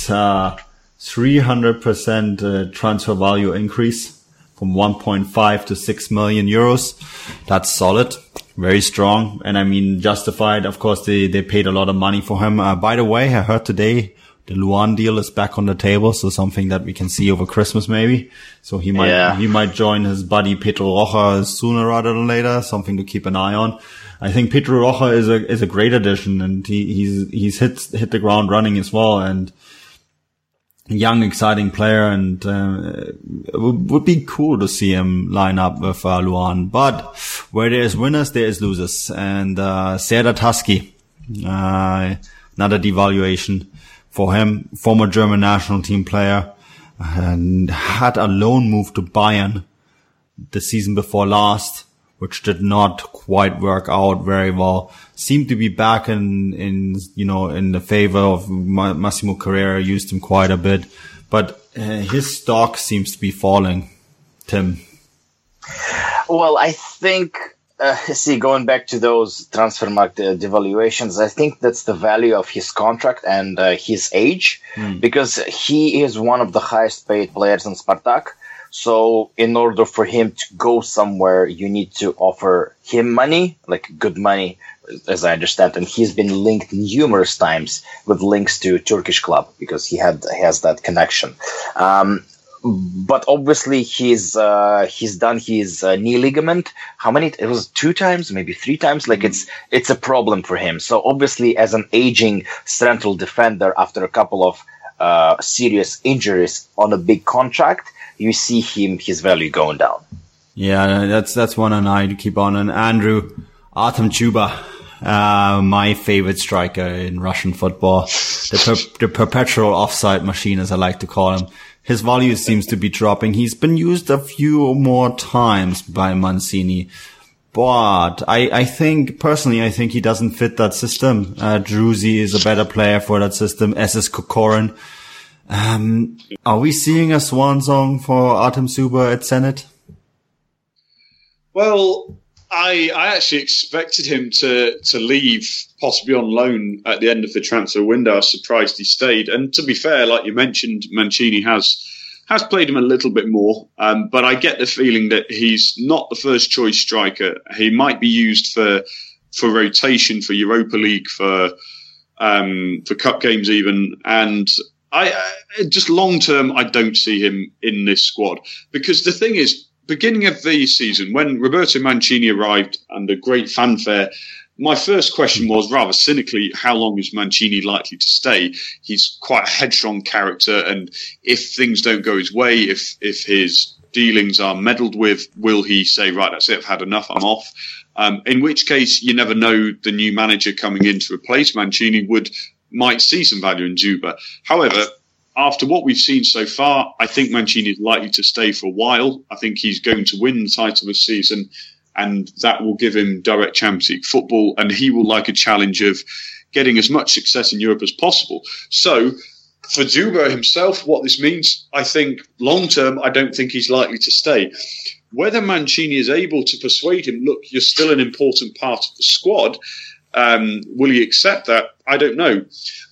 uh, 300% uh, transfer value increase from 1.5 to 6 million euros. That's solid. Very strong. And I mean, justified. Of course, they, they paid a lot of money for him. Uh, by the way, I heard today the Luan deal is back on the table. So something that we can see over Christmas, maybe. So he might, yeah. he might join his buddy Pedro Rocha sooner rather than later. Something to keep an eye on. I think Pedro Rocha is a, is a great addition and he, he's, he's hit, hit the ground running as well. And, young, exciting player, and uh, it would be cool to see him line up with uh, Luan. But where there's winners, there is losers, and uh, Serdar Tasci, uh, another devaluation for him, former German national team player, and had a loan move to Bayern the season before last which did not quite work out very well. Seemed to be back in, in, you know, in the favor of Massimo Carrera, used him quite a bit, but uh, his stock seems to be falling. Tim.
Well, I think, uh, see, going back to those Transfermarkt devaluations, I think that's the value of his contract and uh, his age, mm. because he is one of the highest paid players in Spartak so in order for him to go somewhere, you need to offer him money, like good money, as I understand. And he's been linked numerous times with links to Turkish club because he had has that connection. Um, but obviously he's uh, he's done his uh, knee ligament. How many? It was two times, maybe three times. Like it's it's a problem for him. So obviously, as an aging central defender, after a couple of uh, serious injuries on a big contract, you see him his value going down.
Yeah, that's that's one on I keep on. And Andrew Artem Dzyuba, uh, my favorite striker in Russian football, the per- the perpetual offside machine, as I like to call him. His value seems to be dropping. He's been used a few more times by Mancini. But I, I think personally, I think he doesn't fit that system. Uh, Driussi is a better player for that system, as is Kokorin. Um, are we seeing a swan song for Artem Dzyuba at Zenit?
Well, I I actually expected him to to leave possibly on loan at the end of the transfer window. I was surprised he stayed. And to be fair, like you mentioned, Mancini has has played him a little bit more. Um, but I get the feeling that he's not the first choice striker. He might be used for for rotation for Europa League for um, for cup games even. And I, I just long term, I don't see him in this squad because the thing is, beginning of the season when Roberto Mancini arrived under great fanfare. My first question was rather cynically, how long is Mancini likely to stay? He's quite a headstrong character, and if things don't go his way, if if his dealings are meddled with, will he say, right, that's it, I've had enough, I'm off? Um, in which case, you never know the new manager coming in to replace Mancini would might see some value in Dzyuba. However, after what we've seen so far, I think Mancini is likely to stay for a while. I think he's going to win the title this season, and that will give him direct Champions League football, and he will like a challenge of getting as much success in Europe as possible. So, for Dzyuba himself, what this means, I think long term, I don't think he's likely to stay. Whether Mancini is able to persuade him, look, you're still an important part of the squad, um, will he accept that? I don't know.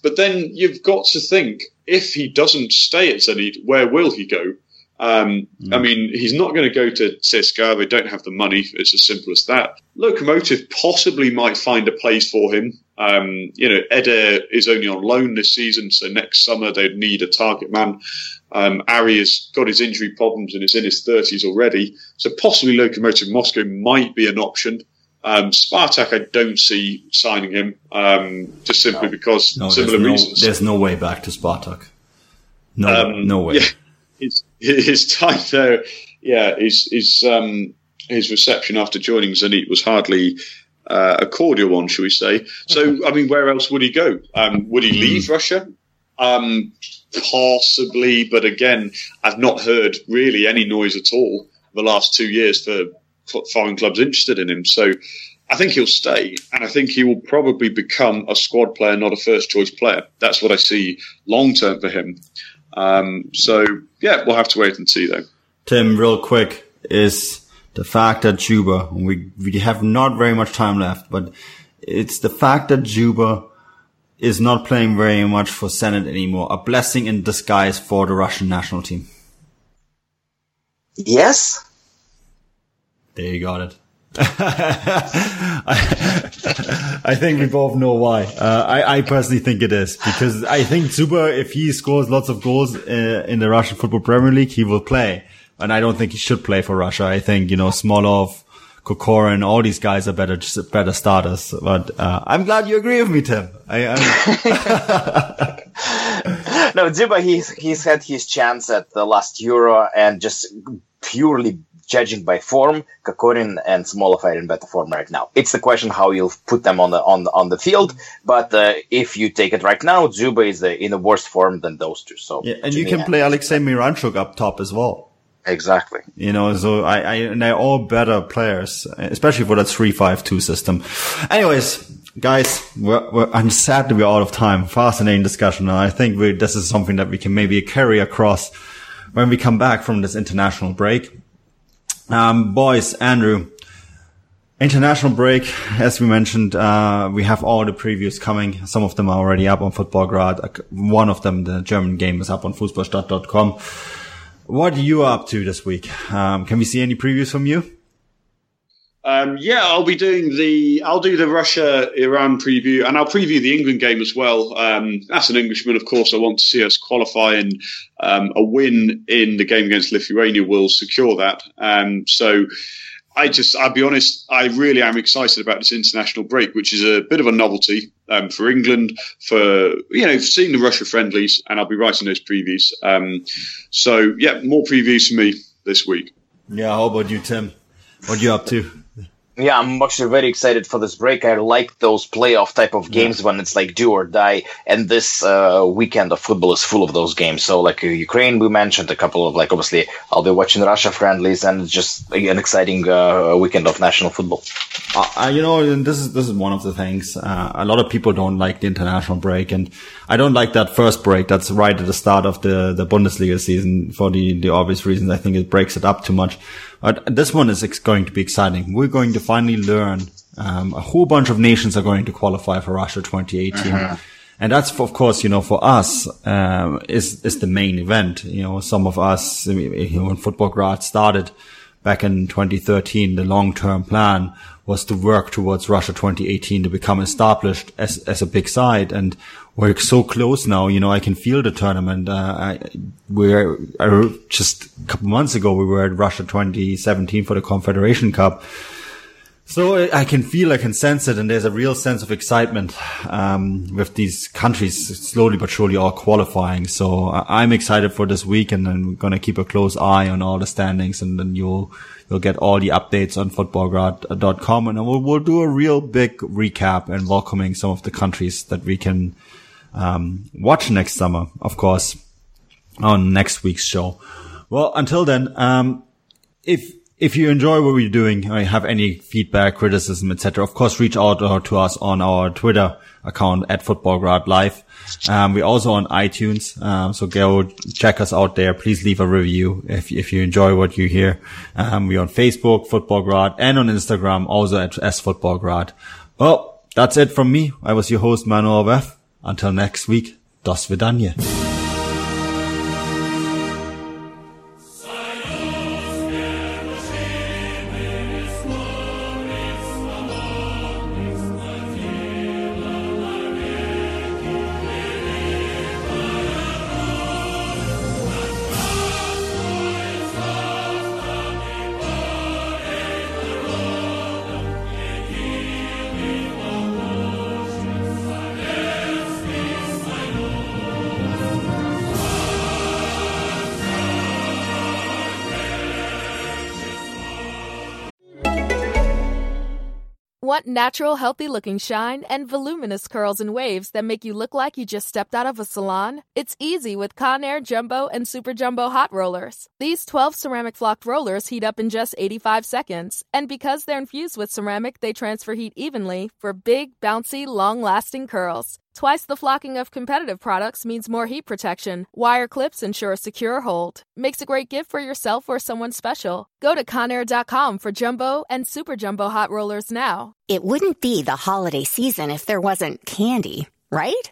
But then you've got to think if he doesn't stay at Zenit, where will he go? Um, mm. I mean, he's not going to go to CSKA. They don't have the money. It's as simple as that. Lokomotiv possibly might find a place for him. Um, you know, Eder is only on loan this season, so next summer they'd need a target man. Um, Ari has got his injury problems and is in his 30s already, so possibly Lokomotiv Moscow might be an option. Um, Spartak, I don't see signing him um, just simply no. because no, similar
there's
reasons.
No, there's no way back to Spartak. No, um, no way.
Yeah, his, his time there, yeah, his his um, his reception after joining Zenit was hardly uh, a cordial one, shall we say? So, I mean, where else would he go? Um, would he leave mm. Russia? Um, possibly, but again, I've not heard really any noise at all the last two years for foreign clubs interested in him. So I think he'll stay, and I think he will probably become a squad player, not a first choice player. That's what I see long term for him. Um, so yeah, we'll have to wait and see though.
Tim, real quick, is the fact that Dzyuba, we, we have not very much time left, but it's the fact that Dzyuba is not playing very much for Zenit anymore, a blessing in disguise for the Russian national team.
Yes.
There you got it. I, I, think we both know why. Uh, I, I, personally think it is because I think Dzyuba, if he scores lots of goals uh, in the Russian Football Premier League, he will play. And I don't think he should play for Russia. I think, you know, Smolov, Kokorin, all these guys are better, just better starters. But, uh, I'm glad you agree with me, Tim. I,
no, Dzyuba, he's, he's had his chance at the last Euro and just purely judging by form, Kokorin and Smolov are in better form right now. It's the question how you'll put them on the on on the field. But uh, if you take it right now, Dzyuba is the, in a worse form than those two. So
yeah, and you can play Alexei Miranchuk up top as well.
Exactly.
You know, so I, I and they're all better players, especially for that three-five-two system. Anyways, guys, we're, we're, I'm sad to be out of time. Fascinating discussion. And I think we, this is something that we can maybe carry across when we come back from this international break. Um, boys, Andrew, international break. As we mentioned, uh, we have all the previews coming. Some of them are already up on Futbolgrad. One of them, the German game, is up on Fußballstadt.com. What are you up to this week? Um, can we see any previews from you?
Um, yeah, I'll be doing the I'll do the Russia Iran preview, and I'll preview the England game as well. Um, as an Englishman, of course, I want to see us qualify, and um, a win in the game against Lithuania will secure that. Um, so, I just I'll be honest, I really am excited about this international break, which is a bit of a novelty um, for England for you know seeing the Russia friendlies, and I'll be writing those previews. Um, so, yeah, more previews for me this week.
Yeah, how about you, Tim? What are you up to?
Yeah, I'm actually very excited for this break. I like those playoff type of games yeah. when it's like do or die. And this uh, weekend of football is full of those games. So, like uh, Ukraine, we mentioned a couple of like obviously I'll be watching Russia friendlies, and it's just an exciting uh, weekend of national football.
Uh, you know, and this is this is one of the things. Uh, a lot of people don't like the international break, and I don't like that first break. That's right at the start of the the Bundesliga season for the the obvious reasons. I think it breaks it up too much. But this one is going to be exciting. We're going to finally learn um, a whole bunch of nations are going to qualify for Russia 2018. Uh-huh. And that's, of course, you know, for us, um, is, is the main event. You know, some of us, you know, when Futbolgrad started back in 2013, the long-term plan was to work towards Russia 2018 to become established as, as a big side. And we're so close now. You know, I can feel the tournament. Uh, I, we're just a couple months ago, we were at Russia 2017 for the Confederation Cup. So I can feel, I can sense it, and there's a real sense of excitement um, with these countries slowly but surely all qualifying. So I'm excited for this week, and I'm going to keep a close eye on all the standings, and then you'll you'll get all the updates on futbolgrad.com, and we'll, we'll do a real big recap and welcoming some of the countries that we can um, watch next summer, of course, on next week's show. Well, until then, um, if if you enjoy what we're doing, or have any feedback, criticism, etc., of course, reach out to us on our Twitter account at Futbolgrad Live. Um, we're also on iTunes, um, so go check us out there. Please leave a review if if you enjoy what you hear. Um, we're on Facebook, Futbolgrad, and on Instagram, also at S Futbolgrad. Well, that's it from me. I was your host, Manuel Veth. Until next week, das Vidanje.
Want natural, healthy looking shine and voluminous curls and waves that make you look like you just stepped out of a salon? It's easy with Conair Jumbo and Super Jumbo Hot Rollers. These 12 ceramic flocked rollers heat up in just 85 seconds. And because they're infused with ceramic, they transfer heat evenly for big, bouncy, long lasting curls. Twice the flocking of competitive products means more heat protection. Wire clips ensure a secure hold. Makes a great gift for yourself or someone special. Go to Conair.com for jumbo and super jumbo hot rollers now.
It wouldn't be the holiday season if there wasn't candy, right?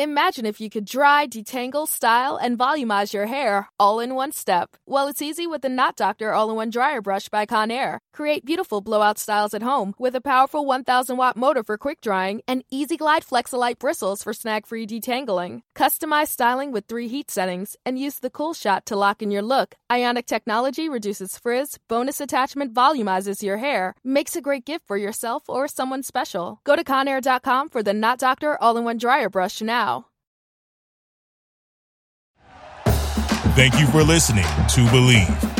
Imagine if you could dry, detangle, style, and volumize your hair all in one step. Well, it's easy with the Knot Doctor All in One Dryer Brush by Conair. Create beautiful blowout styles at home with a powerful 1000 watt motor for quick drying and Easy Glide Flexolite bristles for snag free detangling. Customize styling with three heat settings and use the cool shot to lock in your look. Ionic technology reduces frizz, bonus attachment volumizes your hair, makes a great gift for yourself or someone special. Go to Conair.com for the Knot Doctor All in One Dryer Brush now.
Thank you for listening to Bleav.